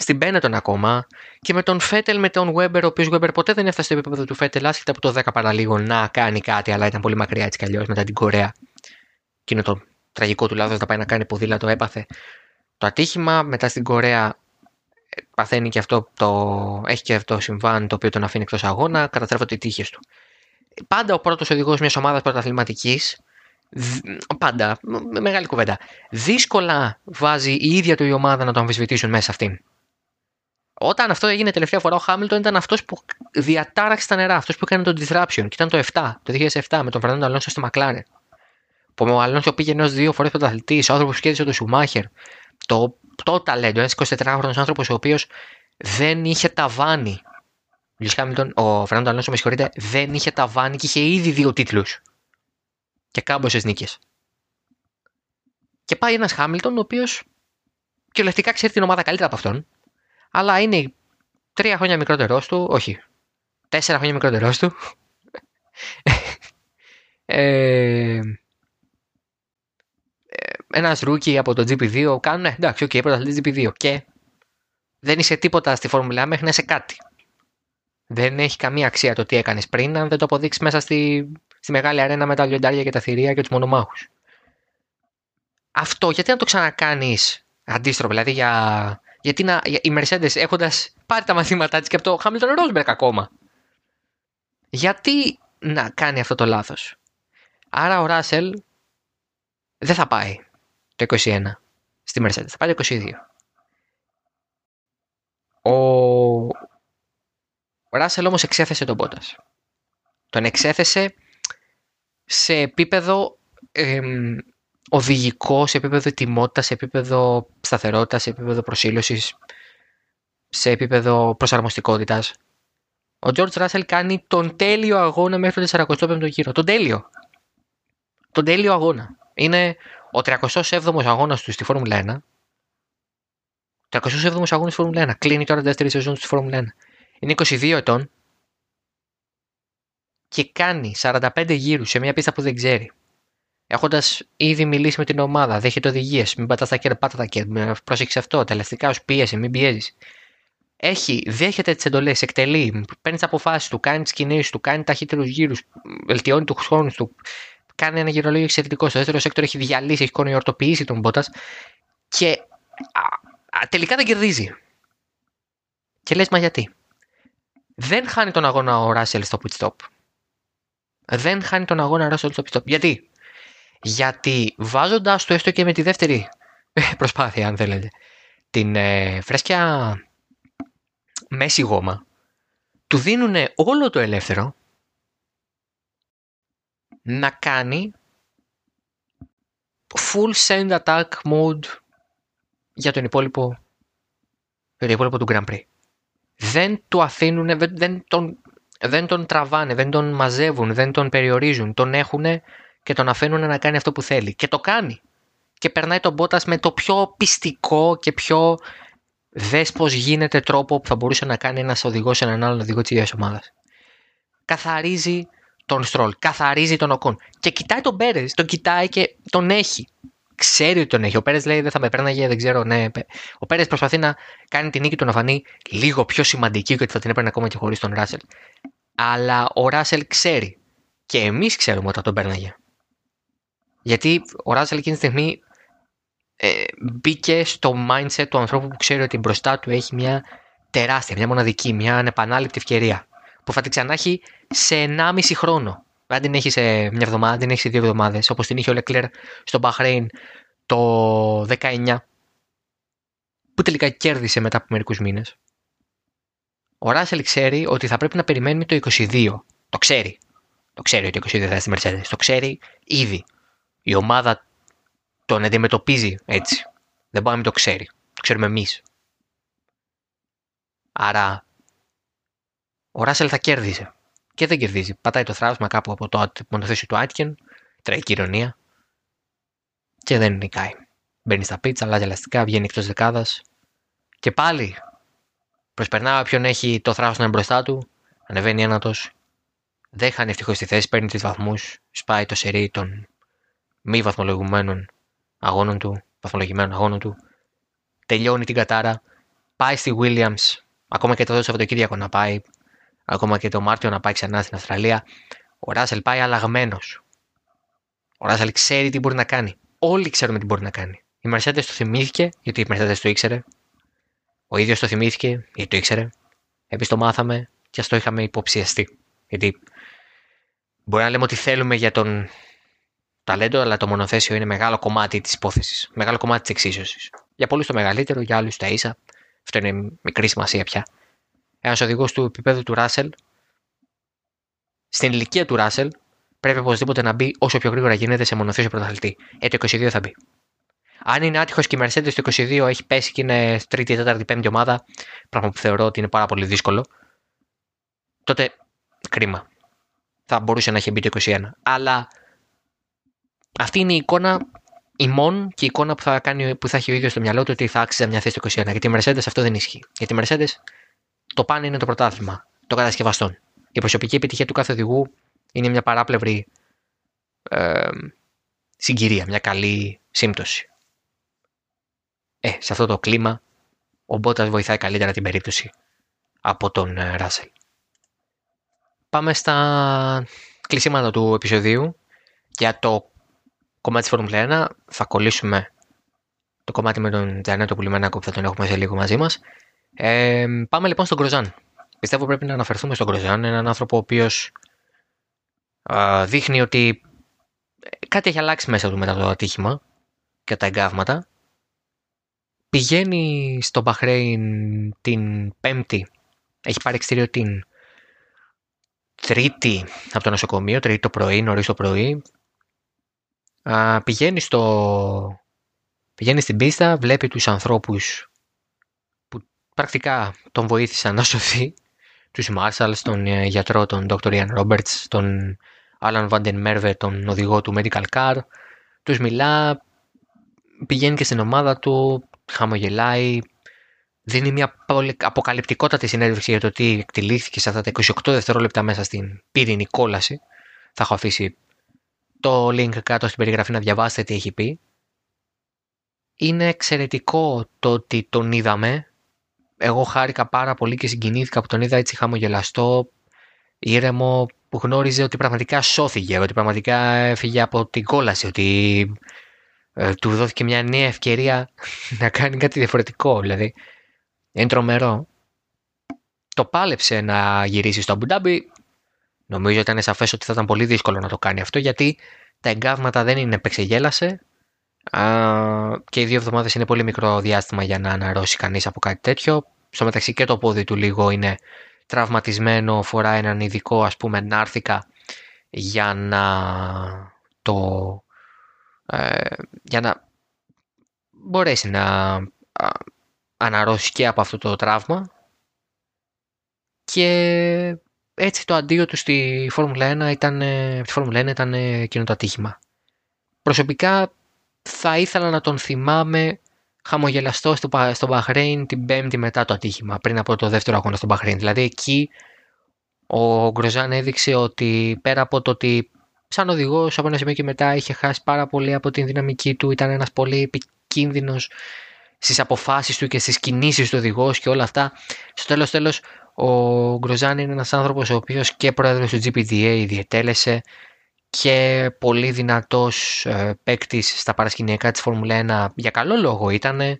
στην Μπένετον ακόμα και με τον Φέτελ με τον Βέμπερ, ο οποίος Βέμπερ ποτέ δεν έφτασε στο επίπεδο του Φέτελ, άσχετα από το 10 παραλίγο να κάνει κάτι, αλλά ήταν πολύ μακριά έτσι κι αλλιώς μετά την Κορέα. Και είναι το τραγικό του λάθος να πάει να κάνει ποδήλατο, έπαθε το ατύχημα. Μετά στην Κορέα ε, παθαίνει και αυτό το, έχει και αυτό το συμβάν το οποίο τον αφήνει εκτός αγώνα, καταστρέφονται οι τύχες του. Πάντα ο πρώτος οδηγός μιας ομάδας πρωταθληματικής, πάντα, με μεγάλη κουβέντα, δύσκολα βάζει η ίδια του η ομάδα να το αμφισβητήσουν μέσα αυτήν. Όταν αυτό έγινε τελευταία φορά, ο Χάμιλτον ήταν αυτός που διατάραξε τα νερά, αυτός που έκανε τον disruption και ήταν το 7, το 2007 με τον Φερνάντο Αλόνσο στη Μακλάρεν. Που ο Αλόνσο πήγαινε ως δύο φορές πρωταθλητής, ο άνθρωπος που κέρδισε τον Σουμάχερ. Το, το ταλέντο, ένας 24χρονο άνθρωπος ο οποίος δεν είχε ταβάνι. Ο Χάμιλτον, ο Φερνάντο Αλόνσο, με συγχωρείτε, δεν είχε ταβάνι και είχε ήδη δύο τίτλους. Και κάμποσες νίκες. Και πάει ένας Χάμιλτον, ο οποίος κυριολεκτικά ξέρει την ομάδα καλύτερα από αυτόν αλλά είναι τρία χρόνια μικρότερό του, όχι, τέσσερα χρόνια μικρότερό του. *laughs* ε, ένας rookie από το GP2 κάνουν, ναι, εντάξει, OK, okay, πρωταθλητή GP2 και δεν είσαι τίποτα στη Φόρμουλα μέχρι να είσαι κάτι. Δεν έχει καμία αξία το τι έκανες πριν, αν δεν το αποδείξεις μέσα στη, στη μεγάλη αρένα με τα λιοντάρια και τα θηρία και τους μονομάχους. Αυτό γιατί να το ξανακάνεις αντίστροφο, δηλαδή για γιατί να, η Mercedes έχοντας πάρει τα μαθήματά της και από το Hamilton Rosberg ακόμα. Γιατί να κάνει αυτό το λάθος. Άρα ο Ράσελ δεν θα πάει το 21 στη Mercedes, θα πάει το 22. Ο Ράσελ όμως εξέθεσε τον Bottas. Τον εξέθεσε σε επίπεδο οδηγικό, σε επίπεδο ετοιμότητας, σε επίπεδο σταθερότητας, σε επίπεδο προσήλωσης, σε επίπεδο προσαρμοστικότητας. Ο George Russell κάνει τον τέλειο αγώνα μέχρι το 45ο γύρο. Τον τέλειο. Τον τέλειο αγώνα. Είναι ο 37ο αγώνας του στη Φόρμουλα 1. 37ο αγώνας στη Φόρμουλα 1. Κλείνει τώρα δεύτερη σεζόν στη Φόρμουλα 1. Είναι 22 ετών και κάνει 45 γύρους σε μια πίστα που δεν ξέρει έχοντας ήδη μιλήσει με την ομάδα, δέχεται οδηγίες, μην πατάς τα κέρδη, πάτα τα κέρδη, πρόσεξε αυτό, τελευταία σου πίεση, μην πιέζεις. Έχει, δέχεται τις εντολές, εκτελεί, παίρνεις τι αποφάσεις του, κάνει τις κινήσεις του, κάνει ταχύτερους γύρους, βελτιώνει τους χρόνους του, κάνει ένα γυρολόγιο εξαιρετικό. Στο δεύτερο sector έχει διαλύσει, έχει κονιορτοποιήσει τον Μπότας και α, α, τελικά δεν κερδίζει. Και λες, μα γιατί; Δεν χάνει τον αγώνα ο Ράσελ στο pit stop. Δεν χάνει τον αγώνα ο Ράσελ στο pit stop. Γιατί; Γιατί βάζοντας το έστω και με τη δεύτερη *laughs* προσπάθεια, αν θέλετε, την ε, φρέσκια μέση γόμα, του δίνουν όλο το ελεύθερο να κάνει full send attack mode για τον υπόλοιπο, για το υπόλοιπο του Grand Prix. Δεν του αφήνουν, δεν τον, δεν τον τραβάνε, δεν τον μαζεύουν, δεν τον περιορίζουν. Τον έχουν και τον αφήνουν να κάνει αυτό που θέλει. Και το κάνει. Και περνάει τον Μπότας με το πιο πιστικό και πιο δες πώς γίνεται τρόπο που θα μπορούσε να κάνει ένας οδηγός σε έναν άλλον οδηγό της ίδιας ομάδας. Καθαρίζει τον Στρόλ, καθαρίζει τον Οκόν και κοιτάει τον Πέρες, τον κοιτάει και τον έχει. Ξέρει ότι τον έχει. Ο Πέρες λέει δεν θα με πέρναγε, δεν ξέρω, ναι. Ο Πέρες προσπαθεί να κάνει την νίκη του να φανεί λίγο πιο σημαντική και ότι θα την έπαιρνε ακόμα και χωρίς τον Ράσελ. Αλλά ο Ράσελ ξέρει και εμείς ξέρουμε ότι θα τον πέρναγε. Γιατί ο Ράσελ εκείνη τη στιγμή ε, μπήκε στο mindset του ανθρώπου που ξέρει ότι μπροστά του έχει μια τεράστια, μια μοναδική, μια ανεπανάληπτη ευκαιρία που θα την ξανά έχει σε 1,5 χρόνο. Αν την έχεις σε μια εβδομάδα, την έχεις σε δύο εβδομάδες, όπως την είχε ο Λεκλέρ στο Μπαχρέιν το 19, που τελικά κέρδισε μετά από μερικούς μήνες. Ο Ράσελ ξέρει ότι θα πρέπει να περιμένει το 22. Το ξέρει. Το ξέρει ότι το 22 θα είναι στη Mercedes. Το ξέρει ήδη. Η ομάδα τον αντιμετωπίζει έτσι. Δεν μπορεί να μην το ξέρει. Το ξέρουμε εμείς. Άρα ο Ράσελ θα κέρδιζε. Και δεν κερδίζει. Πατάει το θράσμα κάπου από το μονοθέσιο του Άτκεν. Τραγική ηρωνία. Και δεν νικάει. Μπαίνει στα πίτσα, αλλάζει ελαστικά, βγαίνει εκτός δεκάδας. Και πάλι προσπερνάει όποιον έχει το θράσμα μπροστά του. Ανεβαίνει ένατος. Δεν χάνει ευτυχώς τη θέση, παίρνει τρεις βαθμούς. Σπάει το σερί των μη βαθμολογουμένων αγώνων του, βαθμολογημένων αγώνων του. Τελειώνει την κατάρα. Πάει στη Williams. Ακόμα και το Σαββατοκύριακο να πάει ακόμα και το Μάρτιο να πάει ξανά στην Αυστραλία. Ο Ράσελ πάει αλλαγμένος. Ο Ράσελ ξέρει τι μπορεί να κάνει. Όλοι ξέρουμε τι μπορεί να κάνει. Η Mercedes το θυμήθηκε γιατί η Mercedes το ήξερε. Ο ίδιος το θυμήθηκε γιατί το ήξερε. Εμείς το μάθαμε και ας το είχαμε υποψιαστεί. Γιατί μπορεί να λέμε ότι θέλουμε για τον ταλέντο, αλλά το μονοθέσιο είναι μεγάλο κομμάτι της υπόθεσης. Μεγάλο κομμάτι της εξίσωσης. Για πολλούς το μεγαλύτερο, για άλλους τα ίσα. Αυτό είναι μικρή σημασία πια ένας οδηγός του επίπεδου του Ράσελ, στην ηλικία του Ράσελ, πρέπει οπωσδήποτε να μπει όσο πιο γρήγορα γίνεται σε μονοθέσιο πρωταθλητή. Ε, το 22 θα μπει. Αν είναι άτυχος και η Mercedes το 22 έχει πέσει και είναι τρίτη, τέταρτη, πέμπτη ομάδα, πράγμα που θεωρώ ότι είναι πάρα πολύ δύσκολο, τότε κρίμα. Θα μπορούσε να έχει μπει το 21. Αλλά αυτή είναι η εικόνα ημών και η εικόνα που θα, κάνει, που θα έχει ο ίδιος στο μυαλό του ότι θα άξιζε μια θέση το 21. Γιατί η Mercedes αυτό δεν ισχύει. Γιατί η Mercedes το πάνε είναι το πρωτάθλημα των κατασκευαστών. Η προσωπική επιτυχία του κάθε οδηγού είναι μια παράπλευρη ε, συγκυρία, μια καλή σύμπτωση. Ε, σε αυτό το κλίμα ο Μπότας βοηθάει καλύτερα την περίπτωση από τον ε, Ράσελ. Πάμε στα κλεισίματα του επεισοδίου. Για το κομμάτι της Φόρμουλα 1 θα κολλήσουμε το κομμάτι με τον Τζανέτο Πουλημενάκο που θα τον έχουμε σε λίγο μαζί μας ε, πάμε λοιπόν στον Γκροζάν. Πιστεύω πρέπει να αναφερθούμε στον Γκροζάν, έναν άνθρωπο ο οποίος δείχνει ότι κάτι έχει αλλάξει μέσα του μετά το ατύχημα και τα εγκάβματα. Πηγαίνει στο Μπαχρέιν την Πέμπτη, έχει πάρει εξτήριο την Τρίτη από το νοσοκομείο, Τρίτη το πρωί, νωρίς το πρωί. Πηγαίνει, στο... πηγαίνει στην πίστα, βλέπει τους ανθρώπους πρακτικά τον βοήθησαν να σωθεί τους Marshalls, τον ε, γιατρό, τον Dr. Ian Roberts, τον Alan Vanden Merve, τον οδηγό του Medical Car. Τους μιλά, πηγαίνει και στην ομάδα του, χαμογελάει, δίνει μια αποκαλυπτικότατη συνέντευξη για το τι εκτελήθηκε σε αυτά τα 28 δευτερόλεπτα μέσα στην πύρινη κόλαση. Θα έχω αφήσει το link κάτω στην περιγραφή να διαβάσετε τι έχει πει. Είναι εξαιρετικό το ότι τον είδαμε εγώ χάρηκα πάρα πολύ και συγκινήθηκα που τον είδα έτσι χαμογελαστό, ήρεμο, που γνώριζε ότι πραγματικά σώθηκε, ότι πραγματικά έφυγε από την κόλαση, ότι ε, του δόθηκε μια νέα ευκαιρία *laughs* να κάνει κάτι διαφορετικό. Δηλαδή, είναι τρομερό. το πάλεψε να γυρίσει στο Αμπουντάμπι. Νομίζω ότι ήταν σαφές ότι θα ήταν πολύ δύσκολο να το κάνει αυτό γιατί τα εγκάβματα δεν είναι επεξεγέλασε και οι δύο εβδομάδες είναι πολύ μικρό διάστημα για να αναρρώσει κανείς από κάτι τέτοιο. Στο μεταξύ και το πόδι του λίγο είναι τραυματισμένο, φορά έναν ειδικό ας πούμε νάρθηκα για να το ε, για να μπορέσει να αναρρώσει και από αυτό το τραύμα και έτσι το αντίο του στη Φόρμουλα 1 ήταν, στη Φόρμουλα 1 ήταν εκείνο το ατύχημα. Προσωπικά θα ήθελα να τον θυμάμαι χαμογελαστό στο, στο Μπαχρέιν την πέμπτη μετά το ατύχημα, πριν από το δεύτερο αγώνα στο Μπαχρέιν. Δηλαδή εκεί ο Γκροζάν έδειξε ότι πέρα από το ότι σαν οδηγός από ένα σημείο και μετά είχε χάσει πάρα πολύ από την δυναμική του, ήταν ένας πολύ επικίνδυνος στις αποφάσεις του και στις κινήσεις του οδηγός και όλα αυτά. Στο τέλος τέλος, ο Γκροζάν είναι ένας άνθρωπος ο οποίος και πρόεδρος του GPDA διετέλεσε και πολύ δυνατός ε, παίκτης στα παρασκηνιακά της Φόρμουλα 1 για καλό λόγο ήταν ε,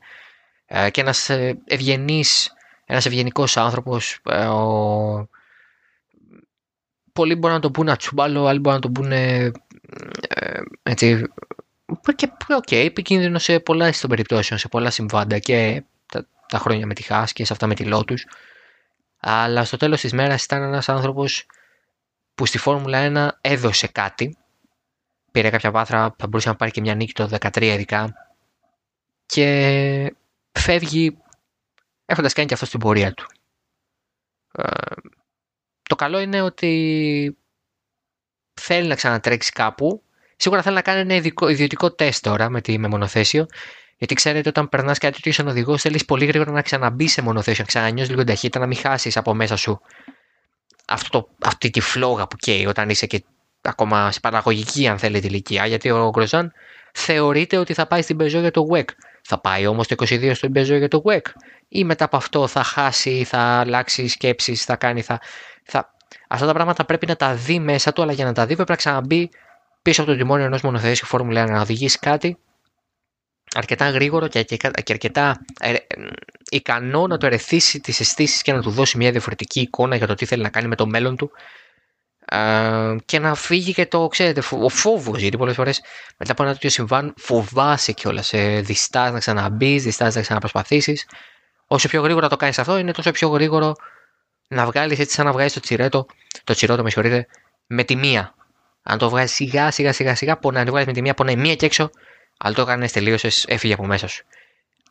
και ένας ε, ευγενής, ένας ευγενικός άνθρωπος ε, ο, πολλοί μπορούν να το πούνε ατσούμπαλο, άλλοι μπορούν να το πούνε ε, έτσι και OK, okay, επικίνδυνο σε πολλά των περιπτώσεων, σε πολλά συμβάντα και τα, τα χρόνια με τη Haas και σε αυτά με τη Lotus αλλά στο τέλος της μέρας ήταν ένας άνθρωπος που στη Φόρμουλα 1 έδωσε κάτι. Πήρε κάποια βάθρα, θα μπορούσε να πάρει και μια νίκη το 13 ειδικά. Και φεύγει έχοντας κάνει και αυτό στην πορεία του. Ε, το καλό είναι ότι θέλει να ξανατρέξει κάπου. Σίγουρα θέλει να κάνει ένα ειδικό, ιδιωτικό τεστ τώρα με τη με μονοθέσιο. Γιατί ξέρετε, όταν περνάς κάτι τέτοιο σαν οδηγό, θέλεις πολύ γρήγορα να ξαναμπείς σε μονοθέσιο, να ξανανιώσεις λίγο ταχύτητα, να μην χάσεις από μέσα σου αυτό το, αυτή τη φλόγα που καίει όταν είσαι και ακόμα σε παραγωγική αν θέλετε ηλικία. Γιατί ο Γκροζάν θεωρείται ότι θα πάει στην Peugeot για το WEC. Θα πάει όμως το 22 στην Peugeot για το WEC. Ή μετά από αυτό θα χάσει, θα αλλάξει σκέψεις, θα κάνει, θα, θα... Αυτά τα πράγματα πρέπει να τα δει μέσα του, αλλά για να τα δει πρέπει να ξαναμπεί πίσω από το τιμόνιο ενός μονοθέσιου Φόρμουλα να οδηγήσει κάτι αρκετά γρήγορο και, αρκετά ε, ικανό να το ερεθίσει τις αισθήσεις και να του δώσει μια διαφορετική εικόνα για το τι θέλει να κάνει με το μέλλον του ε, και να φύγει και το, ξέρετε, ο φόβος. Γιατί πολλές φορές μετά από ένα τέτοιο συμβάν φοβάσαι κιόλας. Ε, διστάς να ξαναμπείς, διστάς να ξαναπροσπαθήσεις. Όσο πιο γρήγορα το κάνεις αυτό, είναι τόσο πιο γρήγορο να βγάλεις έτσι σαν να βγάλεις το τσιρέτο, το τσιρότο με συγχωρείτε, με τη μία. Αν το βγάλεις σιγά σιγά σιγά σιγά, να το βγάλεις με τη μία, πονάει μία και έξω, αλλά το έκανε, τελείωσε, έφυγε από μέσα σου.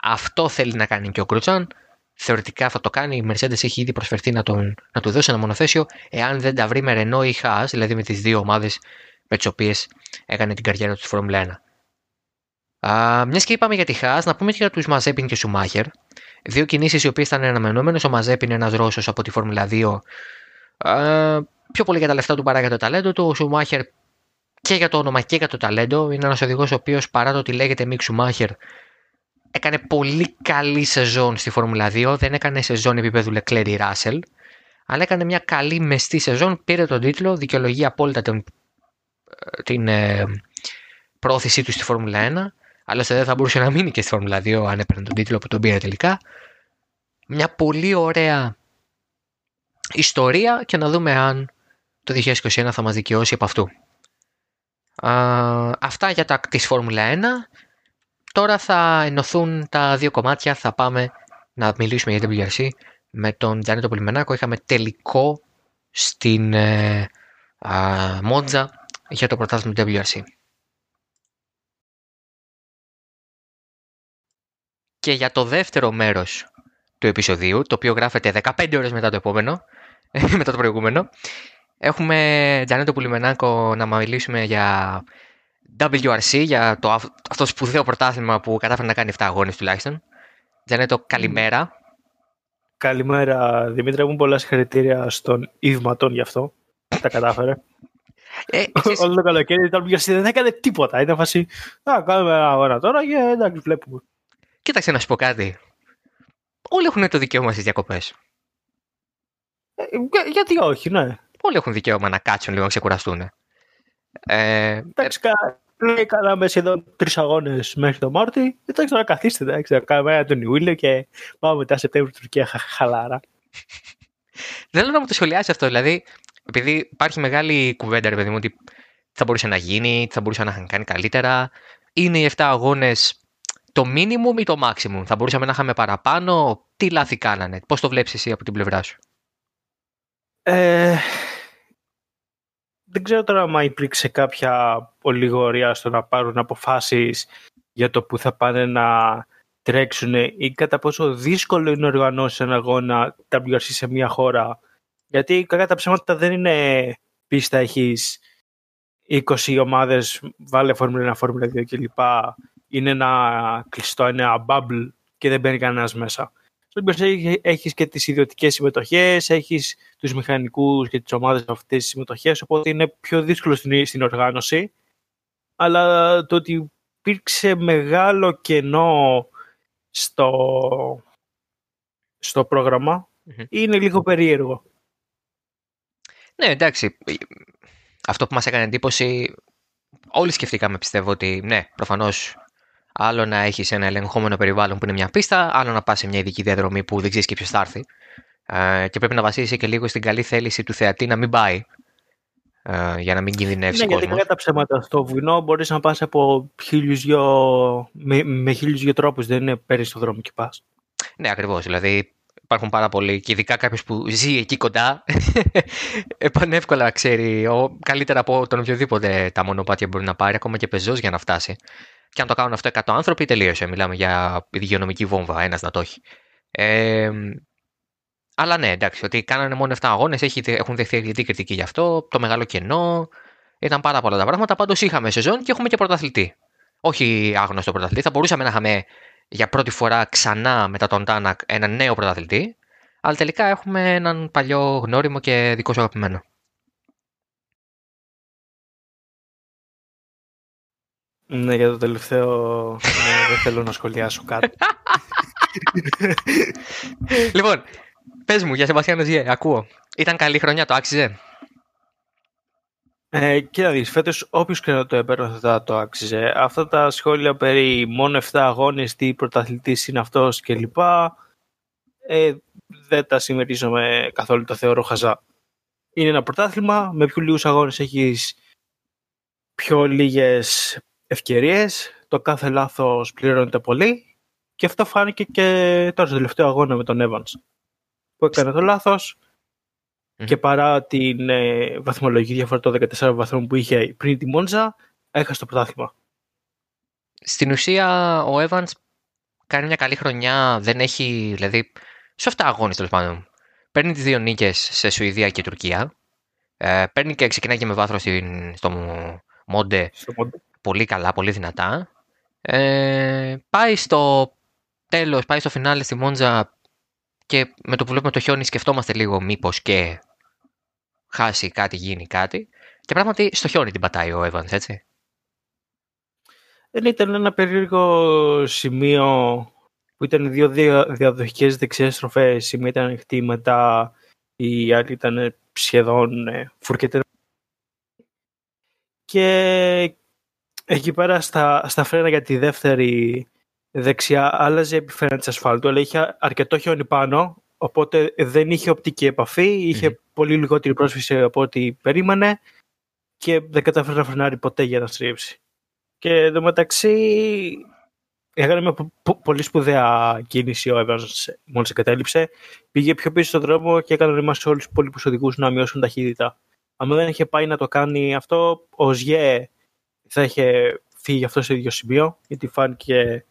Αυτό θέλει να κάνει και ο Κρουτσάν. Θεωρητικά θα το κάνει. Η Mercedes έχει ήδη προσφερθεί να, τον, να του δώσει ένα μονοθέσιο, εάν δεν τα βρει με Renault ή Haas, δηλαδή με τις δύο ομάδες με τις οποίες έκανε την καριέρα τους στη Φόρμουλα 1. Μιας και είπαμε για τη Haas, να πούμε και για τους Μαζέπιν και Σουμάχερ. Δύο κινήσεις οι οποίες ήταν αναμενόμενες. Ο Μαζέπιν είναι ένας Ρώσος από τη Φόρμουλα 2. Α, πιο πολύ για τα λεφτά του παρά για το ταλέντο του. Ο Σουμάχερ και για το όνομα και για το ταλέντο. Είναι ένας οδηγός ο οποίος παρά το ότι λέγεται Μικ Σουμάχερ έκανε πολύ καλή σεζόν στη Φόρμουλα 2. Δεν έκανε σεζόν επίπεδου Leclerc Russell. Αλλά έκανε μια καλή μεστή σεζόν. Πήρε τον τίτλο. Δικαιολογεί απόλυτα την, την ε, πρόθεσή του στη Φόρμουλα 1. Άλλωστε δεν θα μπορούσε να μείνει και στη Φόρμουλα 2 αν έπαιρνε τον τίτλο που τον πήρε τελικά. Μια πολύ ωραία ιστορία και να δούμε αν το 2021 θα μας δικαιώσει από αυτού αυτά για τα της Φόρμουλα 1. Τώρα θα ενωθούν τα δύο κομμάτια. Θα πάμε να μιλήσουμε για WRC με τον Τζάνετο Πολυμενάκο. Είχαμε τελικό στην ε, Μόντζα για το πρωτάθλημα WRC. Και για το δεύτερο μέρος του επεισοδίου, το οποίο γράφεται 15 ώρες μετά το επόμενο, *laughs* μετά το προηγούμενο, Έχουμε Τζανέτο Πουλιμενάκο να μιλήσουμε για WRC, για το, αυτό το σπουδαίο πρωτάθλημα που κατάφερε να κάνει 7 αγώνες τουλάχιστον. Τζανέτο, καλημέρα. Καλημέρα, Δημήτρη. Μου πολλά συγχαρητήρια στον Ιβματών γι' αυτό. Τα κατάφερε. Ε, Όλο το καλοκαίρι το WRC δεν έκανε τίποτα. Ήταν φάση, α, κάνουμε ένα αγώνα τώρα και εντάξει, βλέπουμε. Κοίταξε να σου πω κάτι. Όλοι έχουν το δικαίωμα στις διακοπές. Ε, γιατί όχι, ναι όλοι έχουν δικαίωμα να κάτσουν λίγο να ξεκουραστούν. Ε, εντάξει, λέει κάναμε σχεδόν τρεις αγώνες μέχρι τον Μάρτι. Εντάξει, τώρα καθίστε. Εντάξει, να κάνουμε ένα τον Ιούλιο και πάμε μετά Σεπτέμβριο Τουρκία χαλάρα. Θέλω να μου το σχολιάσει αυτό. Δηλαδή, επειδή υπάρχει μεγάλη κουβέντα, ρε παιδί μου, ότι θα μπορούσε να γίνει, θα μπορούσε να κάνει καλύτερα. Είναι οι 7 αγώνες το minimum ή το maximum; Θα μπορούσαμε να είχαμε παραπάνω; Τι λάθη κάνανε; Πώς το βλέπεις εσύ από την πλευρά σου; Ε, δεν ξέρω τώρα αν υπήρξε κάποια ολιγορία στο να πάρουν αποφάσεις για το που θα πάνε να τρέξουν ή κατά πόσο δύσκολο είναι να οργανώσει ένα αγώνα WRC σε μια χώρα. Γιατί κατά τα ψέματα δεν είναι πίστα, έχεις 20 ομάδες, βάλε Φόρμουλα 1, Φόρμουλα 2 κλπ. Είναι ένα κλειστό, ένα bubble και δεν μπαίνει κανένας μέσα. Στο έχει έχεις και τις ιδιωτικές συμμετοχές, έχεις τους μηχανικούς και τις ομάδες αυτές τις συμμετοχές, οπότε είναι πιο δύσκολο στην, στην οργάνωση. Αλλά το ότι υπήρξε μεγάλο κενό στο, στο προγραμμα είναι λίγο περίεργο. Ναι, εντάξει. Αυτό που μας έκανε εντύπωση, όλοι σκεφτήκαμε πιστεύω ότι ναι, προφανώς άλλο να έχεις ένα ελεγχόμενο περιβάλλον που είναι μια πίστα, άλλο να πας σε μια ειδική διαδρομή που δεν ξέρεις και ποιος θα έρθει. Ε, και πρέπει να βασίσει και λίγο στην καλή θέληση του θεατή να μην πάει ε, για να μην κινδυνεύσει ναι, ο γιατί τα ψέματα στο βουνό μπορείς να πας από χίλιους δυο, με, με χίλιους δυο τρόπους, δεν είναι παίρνεις το δρόμο και πας. Ναι, ακριβώς. Δηλαδή υπάρχουν πάρα πολλοί και ειδικά κάποιος που ζει εκεί κοντά *laughs* επανεύκολα ξέρει ο, καλύτερα από τον οποιοδήποτε τα μονοπάτια μπορεί να πάρει ακόμα και πεζός για να φτάσει. Και αν το κάνουν αυτό 100 άνθρωποι τελείωσε. Μιλάμε για υγειονομική βόμβα, ένας να το έχει. Ε, αλλά ναι, εντάξει, ότι κάνανε μόνο 7 αγώνες, έχουν δεχθεί αρκετή κριτική γι' αυτό. Το μεγάλο κενό. Ήταν πάρα πολλά τα πράγματα. Πάντως είχαμε σεζόν και έχουμε και πρωταθλητή. Όχι άγνωστο πρωταθλητή. Θα μπορούσαμε να είχαμε για πρώτη φορά ξανά μετά τον Τάνακ έναν νέο πρωταθλητή. Αλλά τελικά έχουμε έναν παλιό γνώριμο και δικό σου αγαπημένο. Ναι, για το τελευταίο ναι, δεν θέλω να σχολιάσω κάτι. λοιπόν, Πες μου για Σεβαστιάνο Ζιέ, ακούω. Ήταν καλή χρονιά, το άξιζε; Ε, κοίτα δεις, φέτος όποιος και να το έπαιρνε θα το άξιζε. Αυτά τα σχόλια περί μόνο 7 αγώνες, τι πρωταθλητής είναι αυτός κλπ. Ε, δεν τα συμμερίζομαι καθόλου, το θεωρώ χαζά. Είναι ένα πρωτάθλημα, με πιο λίγους αγώνες έχεις πιο λίγες ευκαιρίες, το κάθε λάθος πληρώνεται πολύ και αυτό φάνηκε και τώρα στο τελευταίο αγώνα με τον Evans που έκανε το λάθος και παρά την ε, βαθμολογική διαφορά των 14 βαθμών που είχε πριν τη Μόντζα, έχασε το πρωτάθλημα. Στην ουσία ο Evans κάνει μια καλή χρονιά, δεν έχει, δηλαδή, σε αυτά αγώνες τέλος πάντων. Παίρνει τις δύο νίκες σε Σουηδία και Τουρκία. Ε, παίρνει και ξεκινάει και με βάθρο στο Μόντε. Πολύ καλά, πολύ δυνατά. Ε, πάει στο τέλος, πάει στο φινάλε στη Μόντζα και με το που βλέπουμε το χιόνι σκεφτόμαστε λίγο μήπως και χάσει κάτι, γίνει κάτι. Και πράγματι στο χιόνι την πατάει ο Evans, έτσι. Δεν ήταν ένα περίεργο σημείο που ήταν δύο διαδοχικές δεξιές στροφές. Η μία ήταν ανοιχτή, μετά η άλλη ήταν σχεδόν ε, Και εκεί πέρα στα, στα φρένα για τη δεύτερη δεξιά άλλαζε επιφέρον της ασφάλτου, αλλά είχε αρκετό χιόνι πάνω, οπότε δεν είχε οπτική επαφή, πολύ λιγότερη πρόσφυση από ό,τι περίμενε και δεν κατάφερε να φρενάρει ποτέ για να στρίψει. Και εδώ μεταξύ έκανε μια πολύ σπουδαία κίνηση ο Evans μόλις εγκατέλειψε. Πήγε πιο πίσω στον δρόμο και έκανε εμάς όλους τους υπόλοιπους οδηγούς να μειώσουν ταχύτητα. Αν δεν είχε πάει να το κάνει αυτό, ο Ζιέ θα είχε φύγει αυτό σε ίδιο σημείο, γιατί φάνηκε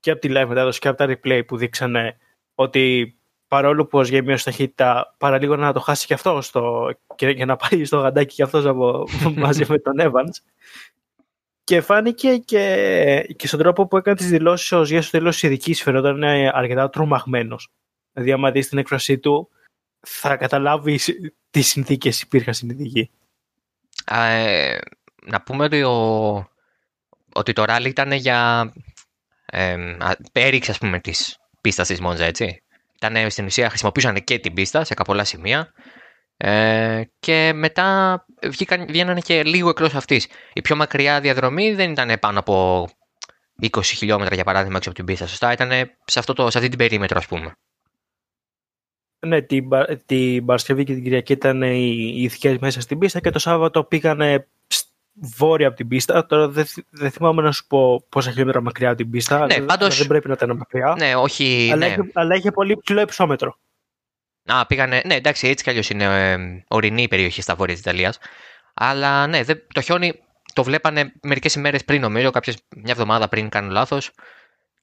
και από τη live μετάδοση και από τα replay που δείξανε ότι παρόλο που ο Σγέμιο ταχύτητα παραλίγο να το χάσει και αυτό στο, και, και να πάει στο γαντάκι και αυτός από, *laughs* μαζί με τον Evans και φάνηκε και, και στον τρόπο που έκανε τις δηλώσεις ο Ζιές στο τέλος ειδικής φαινόταν αρκετά τρομαγμένος. Δηλαδή άμα δεις την έκφρασή του θα καταλάβεις τι συνθήκες υπήρχαν στην ειδική. Ε, να πούμε ότι, ο, ότι το ράλι ήταν για ε, έριξε ας πούμε τις πίστας της Μόντζα έτσι. Ήταν στην ουσία χρησιμοποιούσαν και την πίστα σε πολλά σημεία ε, και μετά βγήκαν, βγαίνανε και λίγο εκτός αυτής. Η πιο μακριά διαδρομή δεν ήταν πάνω από 20 χιλιόμετρα για παράδειγμα έξω από την πίστα, σωστά. Ήταν σε, αυτό το, σε αυτή την περίμετρο ας πούμε. Ναι, την, την Παρασκευή και την Κυριακή ήταν οι ηθικές μέσα στην πίστα και το Σάββατο πήγανε βόρεια από την πίστα. Τώρα δεν, δεν θυμάμαι να σου πω πόσα χιλιόμετρα μακριά από την πίστα. Ναι, πάντως... Δεν πρέπει να ήταν μακριά. Ναι, όχι. Αλλά, ναι. Είχε, αλλά είχε πολύ ψηλό υψόμετρο. Α, πήγανε. Ναι, εντάξει, έτσι κι αλλιώς είναι ε, ορεινή η περιοχή στα βόρεια της Ιταλίας. Αλλά ναι, δεν, το χιόνι το βλέπανε μερικές ημέρες πριν, νομίζω, κάποιες, μια εβδομάδα πριν, κάνω λάθος.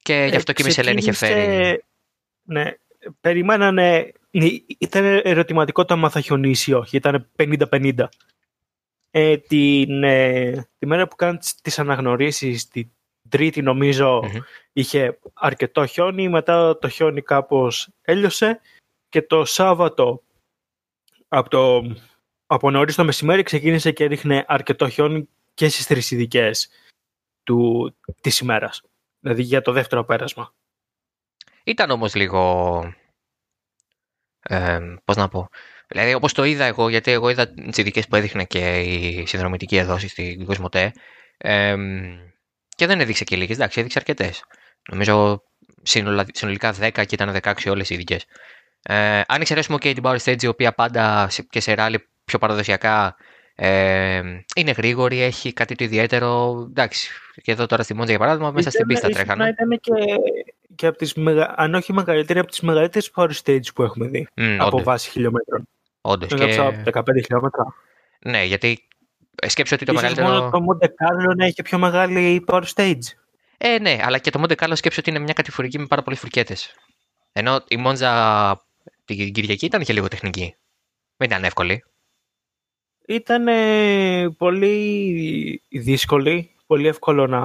Και ε, γι' αυτό και η Μισελέν είχε φέρει. Ναι, περιμένανε. Ήταν ερωτηματικό το άμα θα χιονίσει ή όχι. Ήταν 50-50. Ε, την, ε, τη μέρα που κάνουν τις αναγνωρίσεις, την τρίτη είχε αρκετό χιόνι, μετά το χιόνι κάπως έλειωσε και το Σάββατο από, το, από νωρίς το μεσημέρι ξεκίνησε και έριχνε αρκετό χιόνι και στις τρεις ειδικές του, της ημέρας. Δηλαδή για το δεύτερο πέρασμα. Ήταν όμως λίγο... Ε, πώς να πω... Δηλαδή, όπως το είδα εγώ, γιατί εγώ είδα τις ειδικές που έδειχνε και η συνδρομητική εδόση στην Κοσμοτέ. Ε, και δεν έδειξε και λίγες, εντάξει, έδειξε αρκετές. Νομίζω συνολικά 10 και ήταν 16 όλες οι ειδικές. Ε, αν εξαιρέσουμε και την Power Stage, η οποία πάντα και σε ράλι πιο παραδοσιακά ε, είναι γρήγορη, έχει κάτι το ιδιαίτερο. Εντάξει, και εδώ τώρα στη Μόντζα για παράδειγμα, μέσα στην πίστα τρέχανε. Ήταν και, και από τις, αν όχι μεγαλύτερη, από τις μεγαλύτερες Power Stage που έχουμε δει. Mm, από βάση χιλιόμετρων. Όντως. Και... 15 χιλιόμετρα. Ναι, γιατί σκέψω ότι το Ίσως μεγαλύτερο. Μόνο το Monte Carlo να έχει πιο μεγάλη power stage. Ε, ναι, αλλά και το Monte Carlo σκέψω ότι είναι μια κατηφορική με πάρα πολλές φουρκέτες. Ενώ η Μόντζα την Κυριακή ήταν και λίγο τεχνική. Δεν ήταν εύκολη. Ήταν πολύ δύσκολη. Πολύ εύκολο να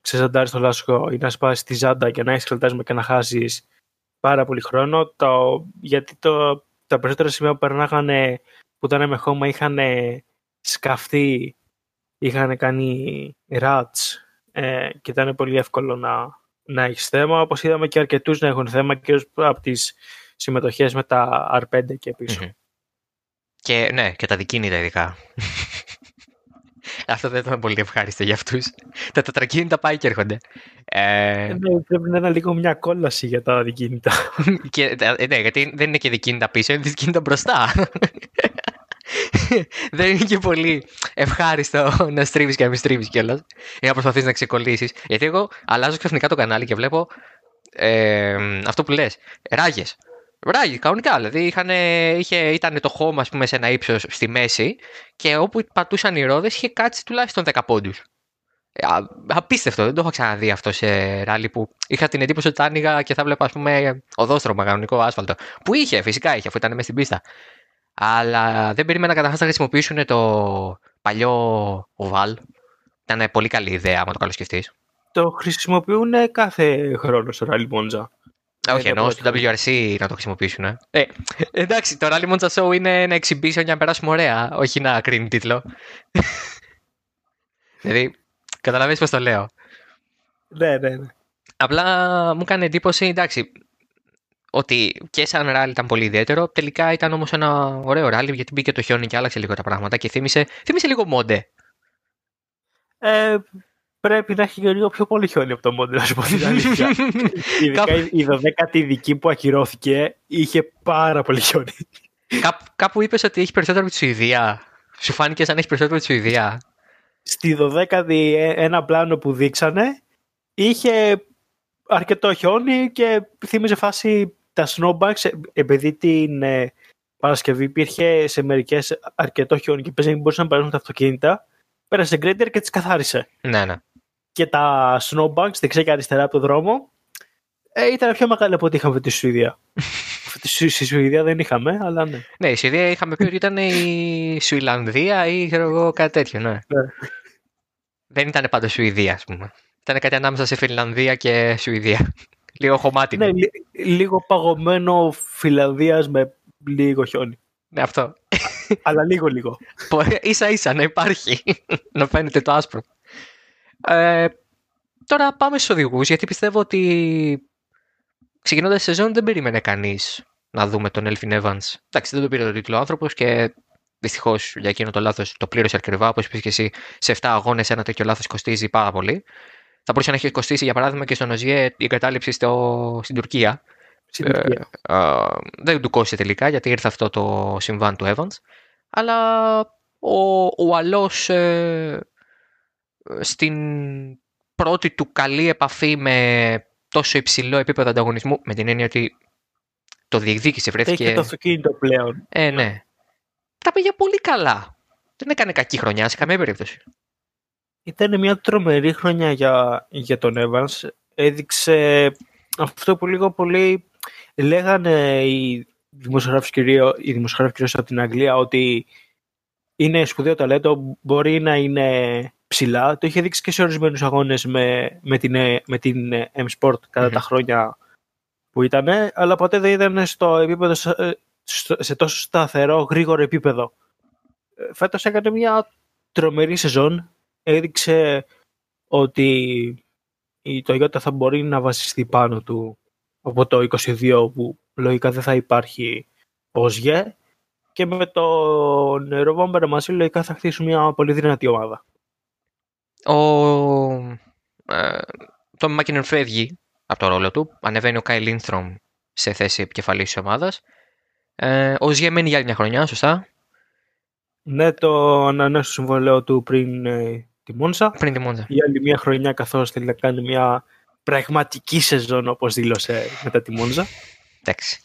ξεζαντάρεις το λάσο ή να σπάσεις τη ζάντα και να έχει χελτάσμα και να χάσεις πάρα πολύ χρόνο. Το, γιατί το τα περισσότερα σημεία που περνάγανε που ήταν με χώμα είχαν σκαφτεί, είχαν κάνει ράτς ε, και ήταν πολύ εύκολο να, να έχεις θέμα. Όπως είδαμε και αρκετούς να έχουν θέμα και από τις συμμετοχές με τα R5 και πισω Και ναι, και τα δικίνητα ειδικά. Αυτό δεν ήταν πολύ ευχάριστο για αυτούς. Τα τετρακίνητα πάει και έρχονται. Ε... Ναι, πρέπει να είναι λίγο μια κόλαση για τα δικίνητα. και, ε, ναι, γιατί δεν είναι και δικίνητα πίσω, είναι δικίνητα μπροστά. δεν είναι και πολύ ευχάριστο να στρίβεις και να μην στρίβεις κιόλας. Ή να προσπαθείς να ξεκολλήσεις. Γιατί εγώ αλλάζω ξαφνικά το κανάλι και βλέπω ε, αυτό που λες. Ράγες. Ράγι, κανονικά. Δηλαδή είχαν, είχε, ήταν το χώμα ας πούμε, σε ένα ύψος στη μέση και όπου πατούσαν οι ρόδες είχε κάτσει τουλάχιστον 10 πόντους. Ε, απίστευτο, δεν το έχω ξαναδεί αυτό σε ράλι που είχα την εντύπωση ότι άνοιγα και θα βλέπα ας πούμε οδόστρωμα, κανονικό άσφαλτο. Που είχε, φυσικά είχε, αφού ήταν μέσα στην πίστα. Αλλά δεν περίμενα καταρχάς να χρησιμοποιήσουν το παλιό οβάλ. Ήταν πολύ καλή ιδέα, άμα το καλοσκεφτεί. Το χρησιμοποιούν κάθε χρόνο στο ράλι Μόντζα. Όχι, εννοώ στο WRC να το χρησιμοποιήσουν. Ε. ε, εντάξει, το Rally Monza Show είναι ένα exhibition για να περάσουμε ωραία, όχι να κρίνει τίτλο. *laughs* δηλαδή, καταλαβαίνεις πώς το λέω. Ναι, ναι, ναι. Απλά μου έκανε εντύπωση, εντάξει, ότι και σαν ράλι ήταν πολύ ιδιαίτερο. Τελικά ήταν όμως ένα ωραίο ράλι γιατί μπήκε το χιόνι και άλλαξε λίγο τα πράγματα και θύμισε, θύμισε λίγο μόντε. Ε, πρέπει να έχει λίγο πιο πολύ χιόνι από το μόντελ, να σου πω την αλήθεια. *laughs* Ειδικά η 12η ειδική που ακυρώθηκε είχε πάρα πολύ χιόνι. Κά, κάπου είπες ότι έχει περισσότερο από τη Σουηδία. Σου φάνηκε σαν έχει περισσότερο από τη Σουηδία. Στη 12η ε, ένα πλάνο που δείξανε είχε αρκετό χιόνι και θύμιζε φάση τα snowbanks ε, επειδή την ε, Παρασκευή υπήρχε σε μερικές αρκετό χιόνι και παίζει μπορούσαν να περάσουν τα αυτοκίνητα. Πέρασε γκρέντερ και τις καθάρισε. Ναι, ναι και τα snowbanks δεξιά και αριστερά από το δρόμο ε, ήταν πιο μεγάλη από ό,τι είχαμε τη Σουηδία. *laughs* Στη Σουηδία δεν είχαμε, αλλά ναι. Ναι, η Σουηδία είχαμε πει ότι ήταν η Σουηλανδία ή ξέρω κάτι τέτοιο, ναι. ναι. Δεν ήταν πάντα Σουηδία, ας πούμε. Ήταν κάτι ανάμεσα σε Φιλανδία και Σουηδία. *laughs* λίγο χωμάτι. Ναι, λίγο παγωμένο Φιλανδίας με λίγο χιόνι. Ναι, αυτό. αλλά λίγο λίγο. σα ίσα να υπάρχει. *laughs* να φαίνεται το άσπρο. Ε, τώρα πάμε στους οδηγούς, γιατί πιστεύω ότι ξεκινώντας τη σεζόν δεν περίμενε κανείς να δούμε τον Elfin Evans. Εντάξει, δεν το πήρε το τίτλο άνθρωπος και δυστυχώς για εκείνο το λάθος το πλήρωσε ακριβά. Όπως είπες και εσύ, σε 7 αγώνες ένα τέτοιο λάθος κοστίζει πάρα πολύ. Θα μπορούσε να έχει κοστίσει για παράδειγμα και στον Οζιέ η εγκατάλειψη στο... στην Τουρκία. ε, ε, δεν του κόστησε τελικά γιατί ήρθε αυτό το συμβάν του Evans. Αλλά ο, ο Αλός ε, στην πρώτη του καλή επαφή με τόσο υψηλό επίπεδο ανταγωνισμού, με την έννοια ότι το διεκδίκησε, βρέθηκε... Έχει το αυτοκίνητο πλέον. Ε, ναι. Τα πήγε πολύ καλά. Δεν έκανε κακή χρονιά σε καμία περίπτωση. Ήταν μια τρομερή χρονιά για, για τον Evans. Έδειξε αυτό που λίγο πολύ λέγανε οι δημοσιογράφοι κυρίως, οι δημοσιογράφοι από την Αγγλία ότι είναι σπουδαίο ταλέντο, μπορεί να είναι ψηλά. Το είχε δείξει και σε ορισμένους αγώνες με, με την, με την M-Sport κατά τα χρόνια που ήταν, αλλά ποτέ δεν ήταν στο επίπεδο, σε τόσο σταθερό, γρήγορο επίπεδο. Φέτος έκανε μια τρομερή σεζόν. Έδειξε ότι η Toyota θα μπορεί να βασιστεί πάνω του από το 22 που λογικά δεν θα υπάρχει ως γε και με τον Ροβόμπερ μαζί λογικά θα χτίσουν μια πολύ δυνατή ομάδα. Ο ε, το Μάκινεν φεύγει από το ρόλο του, ανεβαίνει ο Κάι Λίνθρομ σε θέση επικεφαλής της ομάδας. Ε, ο Ζιέ μένει για άλλη μια χρονιά, σωστά; Ναι, το ανανέωσε το συμβολέο του πριν ε, τη Μόνσα. Πριν τη Μόνσα. Για άλλη μια χρονιά καθώς θέλει να κάνει μια πραγματική σεζόν όπως δήλωσε μετά τη Μόνζα. Εντάξει.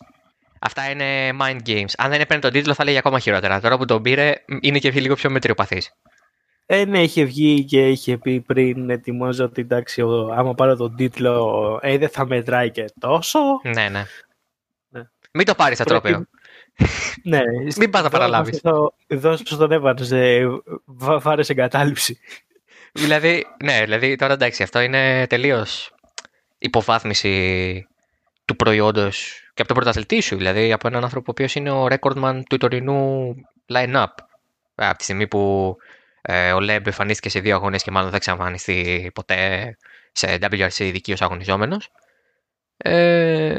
Αυτά είναι mind games. Αν δεν έπαιρνε τον τίτλο θα λέγει ακόμα χειρότερα. Τώρα που τον πήρε είναι και λίγο πιο μετριοπαθής. Ε, ναι, είχε βγει και είχε πει πριν τη Μόνζα ότι εντάξει, άμα πάρω τον τίτλο, ε, δεν θα μετράει και τόσο. Ναι, ναι. ναι. Μην το πάρεις στα τρόπαιο. ναι. *laughs* Μην πας να παραλάβεις. Δώσε στον έβανε, βάρε εγκατάλειψη. δηλαδή, ναι, δηλαδή τώρα εντάξει, αυτό είναι τελείως υποβάθμιση του προϊόντος και από τον πρωταθλητή σου, δηλαδή από έναν άνθρωπο ο οποίος είναι ο recordman του τωρινού line-up. Ε, από τη στιγμή που ε, ο Λεμπ εμφανίστηκε σε δύο αγώνες και μάλλον δεν ξαναμφανιστεί ποτέ σε WRC ειδική ως αγωνιζόμενος. Ε,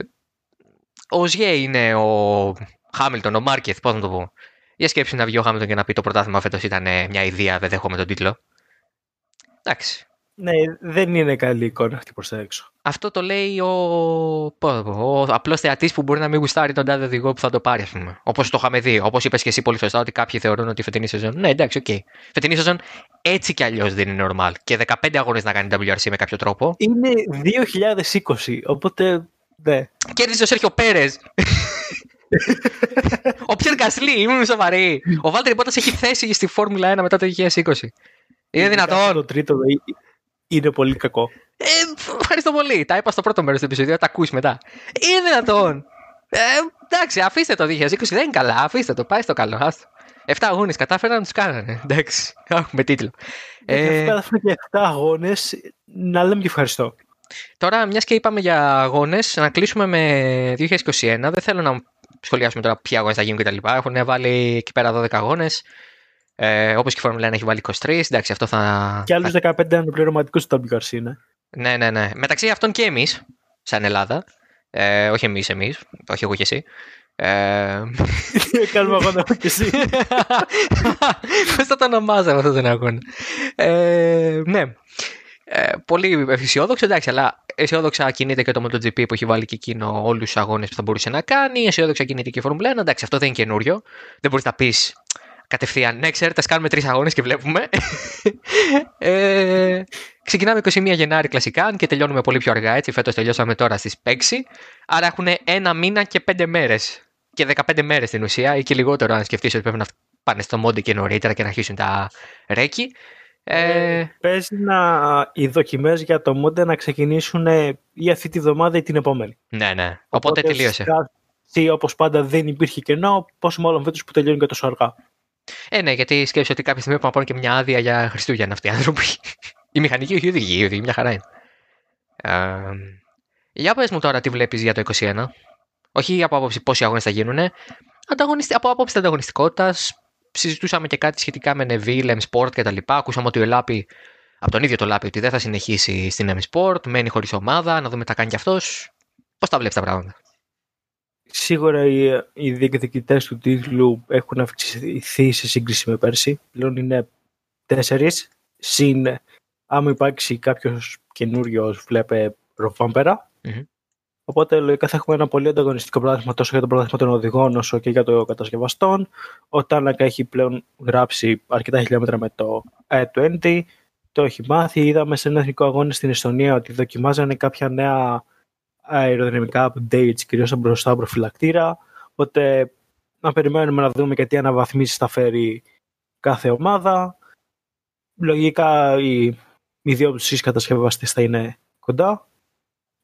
ο Ζιέ είναι ο Χάμιλτον, ο Μάρκεθ, πώς να το πω. Για σκέψη να βγει ο Χάμιλτον και να πει το πρωτάθλημα φέτος ήταν μια ιδέα, δεν δέχομαι τον τίτλο. Εντάξει. Ναι, δεν είναι καλή εικόνα αυτή προς τα έξω. Αυτό το λέει ο, ο απλός θεατής που μπορεί να μην γουστάρει τον τάδε οδηγό που θα το πάρει, ας πούμε. Όπως το είχαμε δει. Όπως είπες και εσύ πολύ σωστά, ότι κάποιοι θεωρούν ότι η φετινή σεζόν. Ναι, εντάξει, ok. Okay. Φετινή σεζόν έτσι κι αλλιώς δεν είναι normal. Και 15 αγώνες να κάνει WRC με κάποιο τρόπο. Είναι 2020, οπότε. Ναι. Κέρδισε ο Σέρχιο Πέρες. ο Πιέρ Γκασλί, είμαι σοβαρή. Ο Βάλτερι Μπότας έχει θέση στη Φόρμουλα 1 μετά το 2020. Είναι δυνατόν. Το τρίτο είναι πολύ κακό. Ε, ευχαριστώ πολύ. Τα είπα στο πρώτο μέρος του επεισοδίου, τα ακούσει μετά. Είναι δυνατόν. Ε, εντάξει, αφήστε το 2020, δεν είναι καλά. Αφήστε το, πάει στο καλό. Άστο. 7 αγώνες κατάφεραν να τους κάνανε. Εντάξει, έχουμε τίτλο. Ε, κατάφεραν και 7 αγώνες, να λέμε και ευχαριστώ. Τώρα, μιας και είπαμε για αγώνες, να κλείσουμε με 2021. Δεν θέλω να σχολιάσουμε τώρα ποιοι αγώνες θα γίνουν κτλ. Έχουν βάλει εκεί πέρα 12 αγώνες. Ε, Όπως και η Φόρμουλα 1 έχει βάλει 23. Εντάξει, αυτό θα. Και άλλους 15 ανεπληρωματικού του WRC είναι. Ναι, ναι, ναι. Μεταξύ αυτών και εμείς, σαν Ελλάδα. Ε, όχι εμείς, εμείς. Όχι εγώ και εσύ. Ε... *laughs* Κάνουμε αγώνα και εσύ. *laughs* Πώς θα το ονομάζαμε αυτό τον αγώνα; Ε, ναι. Ε, πολύ αισιόδοξο, εντάξει, αλλά αισιόδοξα κινείται και το MotoGP που έχει βάλει και εκείνο όλους τους αγώνες που θα μπορούσε να κάνει. Αισιόδοξα κινείται και η Φόρμουλα 1. Εντάξει, αυτό δεν είναι καινούριο. Δεν μπορείς να πεις κατευθείαν. Ναι, ξέρετε, ας κάνουμε τρεις αγώνες και βλέπουμε. *laughs* ε, ξεκινάμε 21 Γενάρη κλασικά και τελειώνουμε πολύ πιο αργά. Έτσι, φέτος τελειώσαμε τώρα στις 6. Άρα έχουν ένα μήνα και 5 μέρες. Και 15 μέρες στην ουσία, ή και λιγότερο, αν σκεφτείς ότι πρέπει να πάνε στο Μόντι και νωρίτερα και να αρχίσουν τα ρέκι. Ε, ε, παίζει να οι δοκιμές για το Μόντι να ξεκινήσουν ή αυτή τη βδομάδα ή την επόμενη. Ναι, ναι. Οπότε, Οπότε τελείωσε. Όπως πάντα δεν υπήρχε κενό, πόσο μάλλον φέτος που τελειώνει και τόσο αργά. Ε, ναι, γιατί σκέφτεσαι ότι κάποια στιγμή πρέπει να πάρουν και μια άδεια για Χριστούγεννα αυτοί οι άνθρωποι. *laughs* η μηχανική, όχι η οδηγή, η οδηγή μια χαρά είναι. Ε, για πες μου τώρα τι βλέπεις για το 2021. Όχι από άποψη πόσοι αγώνες θα γίνουν, από άποψη ανταγωνιστικότητας. Συζητούσαμε και κάτι σχετικά με Neville, M Sport κτλ. Ακούσαμε ότι ο Ελάπη, από τον ίδιο το Λάπη, ότι δεν θα συνεχίσει στην M Sport, μένει χωρίς ομάδα, να δούμε τι θα κάνει κι αυτός. Πώς τα βλέπεις τα πράγματα; Σίγουρα οι, οι διεκδικητές του τίτλου έχουν αυξηθεί σε σύγκριση με πέρσι. Πλέον είναι τέσσερις. Συν, άμα υπάρξει κάποιος καινούριος, βλέπε Ροφάμπερα. Οπότε λογικά θα έχουμε ένα πολύ ανταγωνιστικό πράγμα τόσο για το πράγμα των οδηγών όσο και για το κατασκευαστών. Ο Τάνακα έχει πλέον γράψει αρκετά χιλιόμετρα με το i20. Το έχει μάθει. Είδαμε σε ένα εθνικό αγώνα στην Εστονία ότι δοκιμάζανε κάποια νέα αεροδυναμικά updates, κυρίως από μπροστά προφυλακτήρα. Οπότε να περιμένουμε να δούμε και τι αναβαθμίσεις θα φέρει κάθε ομάδα. Λογικά οι, οι δύο κατασκευαστέ θα είναι κοντά.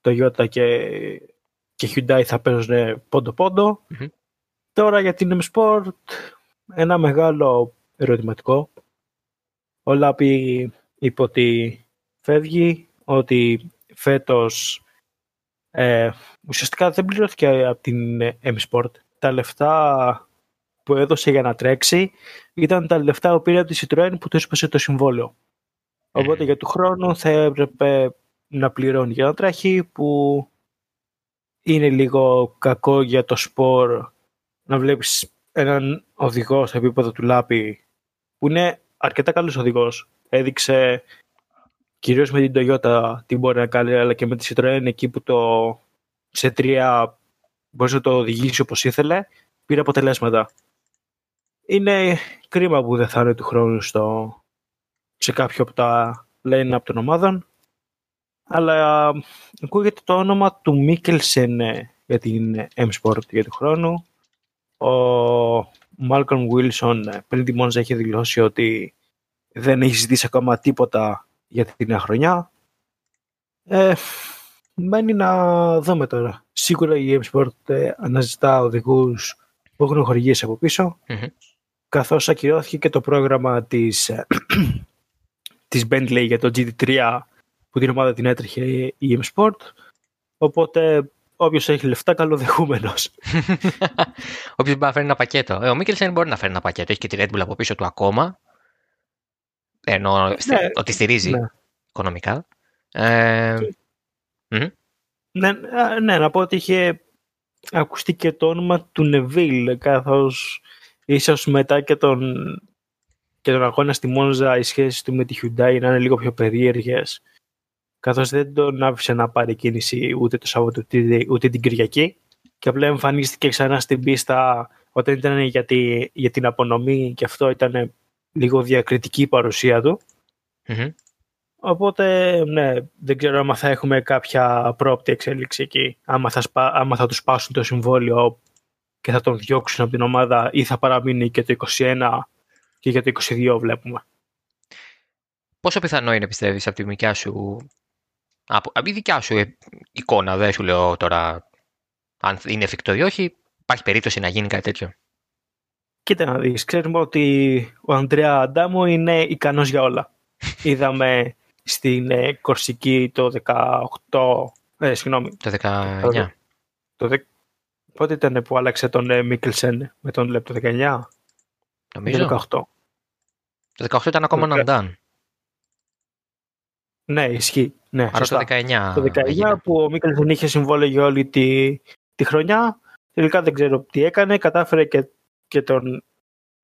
Το Toyota και, και Hyundai θα παίζουν πόντο-πόντο. Τώρα για την M-Sport ένα μεγάλο ερωτηματικό. Ο Λάπη είπε ότι φεύγει, ότι φέτος ε, ουσιαστικά δεν πληρώθηκε από την M-Sport. Τα λεφτά που έδωσε για να τρέξει ήταν τα λεφτά που πήρε από τη Citroën που του έσπασε το συμβόλαιο. Οπότε για του χρόνου θα έπρεπε να πληρώνει για να τρέχει που είναι λίγο κακό για το σπορ να βλέπεις έναν οδηγό στο επίπεδο του Λάπη που είναι αρκετά καλός οδηγός. Έδειξε κυρίως με την Toyota τι μπορεί να κάνει αλλά και με τη Citroën εκεί που το σε τρία μπορείς να το οδηγήσεις όπως ήθελε πήρε αποτελέσματα. Είναι κρίμα που δεν θα είναι του χρόνου στο, σε κάποιο από τα lane από των ομάδων αλλά ακούγεται το όνομα του Μίκελσεν ε, για την M-Sport για του χρόνου. Ο Μάλκον Βίλσον ε, πριν τη Μόνζα έχει δηλώσει ότι δεν έχει ζητήσει ακόμα τίποτα για την νέα χρονιά. Ε, μένει να δούμε τώρα. Σίγουρα η M-Sport ε, αναζητά οδηγούς που έχουν χορηγήσει από πίσω, mm-hmm. καθώς ακυρώθηκε και το πρόγραμμα της, *clears throat* της Bentley για το GT3 που την ομάδα την έτρεχε η M-Sport. Οπότε όποιος έχει λεφτά, καλοδεχούμενος. *laughs* όποιος μπορεί να φέρει ένα πακέτο. Ε, ο Μίκελσεν μπορεί να φέρει ένα πακέτο. Έχει και τη Red Bull από πίσω του ακόμα. Ενώ ναι, ότι στηρίζει ναι. οικονομικά. Ε, ναι, ναι, να πω ότι είχε ακουστεί και το όνομα του Νεβίλ καθώς ίσως μετά και τον, και τον αγώνα στη Μόνζα οι σχέσεις του με τη Hyundai να είναι λίγο πιο περίεργες καθώς δεν τον άφησε να πάρει κίνηση ούτε το Σάββατο ούτε την Κυριακή και απλά εμφανίστηκε ξανά στην πίστα όταν ήταν για, για την απονομή και αυτό ήταν λίγο διακριτική η παρουσία του. Οπότε, ναι, δεν ξέρω αν θα έχουμε κάποια πρόπτη εξέλιξη εκεί. Άμα θα, σπα, άμα θα τους σπάσουν το συμβόλαιο και θα τον διώξουν από την ομάδα ή θα παραμείνει και το 21 και για το 22 βλέπουμε. Πόσο πιθανό είναι πιστεύεις από τη δικιά σου από, από δικιά σου ε, εικόνα, δεν σου λέω τώρα αν είναι εφικτό ή όχι, υπάρχει περίπτωση να γίνει κάτι τέτοιο; Κοίτα να δεις, ξέρουμε ότι ο Ανδρέα Αντάμου είναι ικανός για όλα. *laughs* Είδαμε στην ε, Κορσική το 18, ε, συγγνώμη. Το 19. Το, το, πότε ήταν που άλλαξε τον ε, Μίκελσεν με τον Λεπ, το 19. Νομίζω. Το 18. Το 18 ήταν ακόμα έναν Ντάν. Ναι, ισχύει. Ναι, Άρα το 19. Το 19 που ο Μίκελσον είχε συμβόλαιο για όλη τη, τη χρονιά. Τελικά δεν ξέρω τι έκανε. Κατάφερε και, και τον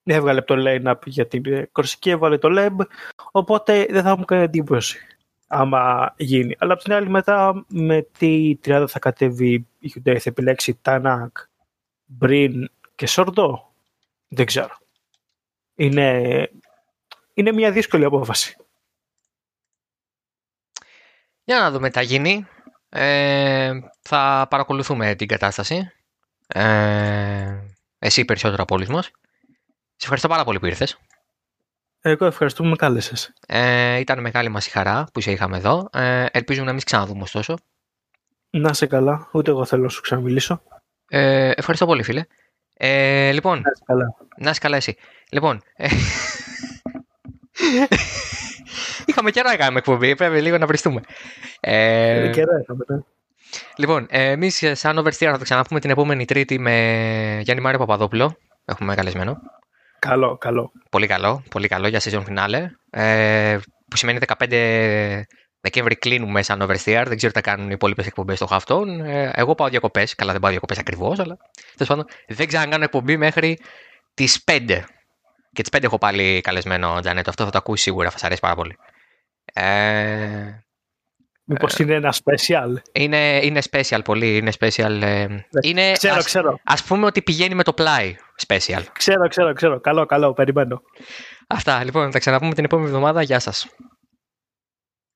έβγαλε από το line-up για την Κορσική, έβαλε το LEB. Οπότε δεν θα μου κάνει εντύπωση άμα γίνει. Αλλά από την άλλη μετά με τι τριάδα θα κατέβει η Hyundai θα επιλέξει Τάνακ, Μπριν και Σορντό. Δεν ξέρω. Είναι, είναι μια δύσκολη απόφαση. Για να δούμε τι θα γίνει. Ε, θα παρακολουθούμε την κατάσταση. Ε, εσύ περισσότερο από όλους μας. Σε ευχαριστώ πάρα πολύ που ήρθες. Εγώ ευχαριστώ που με κάλεσες. Ε, ήταν μεγάλη μας η χαρά που σε είχαμε εδώ. Ε, ελπίζουμε να μην ξαναδούμε ωστόσο. Να σε καλά. Ούτε εγώ θέλω να σου ξαναμιλήσω. Ε, ευχαριστώ πολύ φίλε. Ε, λοιπόν, να είσαι καλά. Να είσαι καλά εσύ. Λοιπόν, ε, *laughs* Είχαμε καιρό να κάνουμε εκπομπή, πρέπει λίγο να βριστούμε. Ε, καιρό είχαμε, ναι. Λοιπόν, ε, εμεί σαν Oversteer θα το ξαναπούμε την επόμενη Τρίτη με Γιάννη Μάριο Παπαδόπουλο. Έχουμε καλεσμένο. Καλό, καλό. Πολύ καλό, πολύ καλό για season finale. Ε, που σημαίνει 15 Δεκέμβρη κλείνουμε σαν Oversteer. Δεν ξέρω τι θα κάνουν οι υπόλοιπες εκπομπές στο Χαυτόν. Ε, εγώ πάω διακοπές. Καλά, δεν πάω διακοπές ακριβώς, αλλά τέλος πάντων δεν ξανακάνω εκπομπή μέχρι τις 5. Και τις 5 έχω πάλι καλεσμένο Τζανέτο. Αυτό θα το ακούσεις σίγουρα, θα σας αρέσει πάρα πολύ. Ε, Μήπως ε, είναι ένα special; Είναι, είναι special πολύ. Είναι special. Ε, είναι, ξέρω, ας, ξέρω. Ας πούμε ότι πηγαίνει με το πλάι special. Ξέρω, ξέρω, ξέρω. Καλό, καλό. Περιμένω. Αυτά. Λοιπόν, θα ξαναπούμε την επόμενη εβδομάδα. Γεια σας.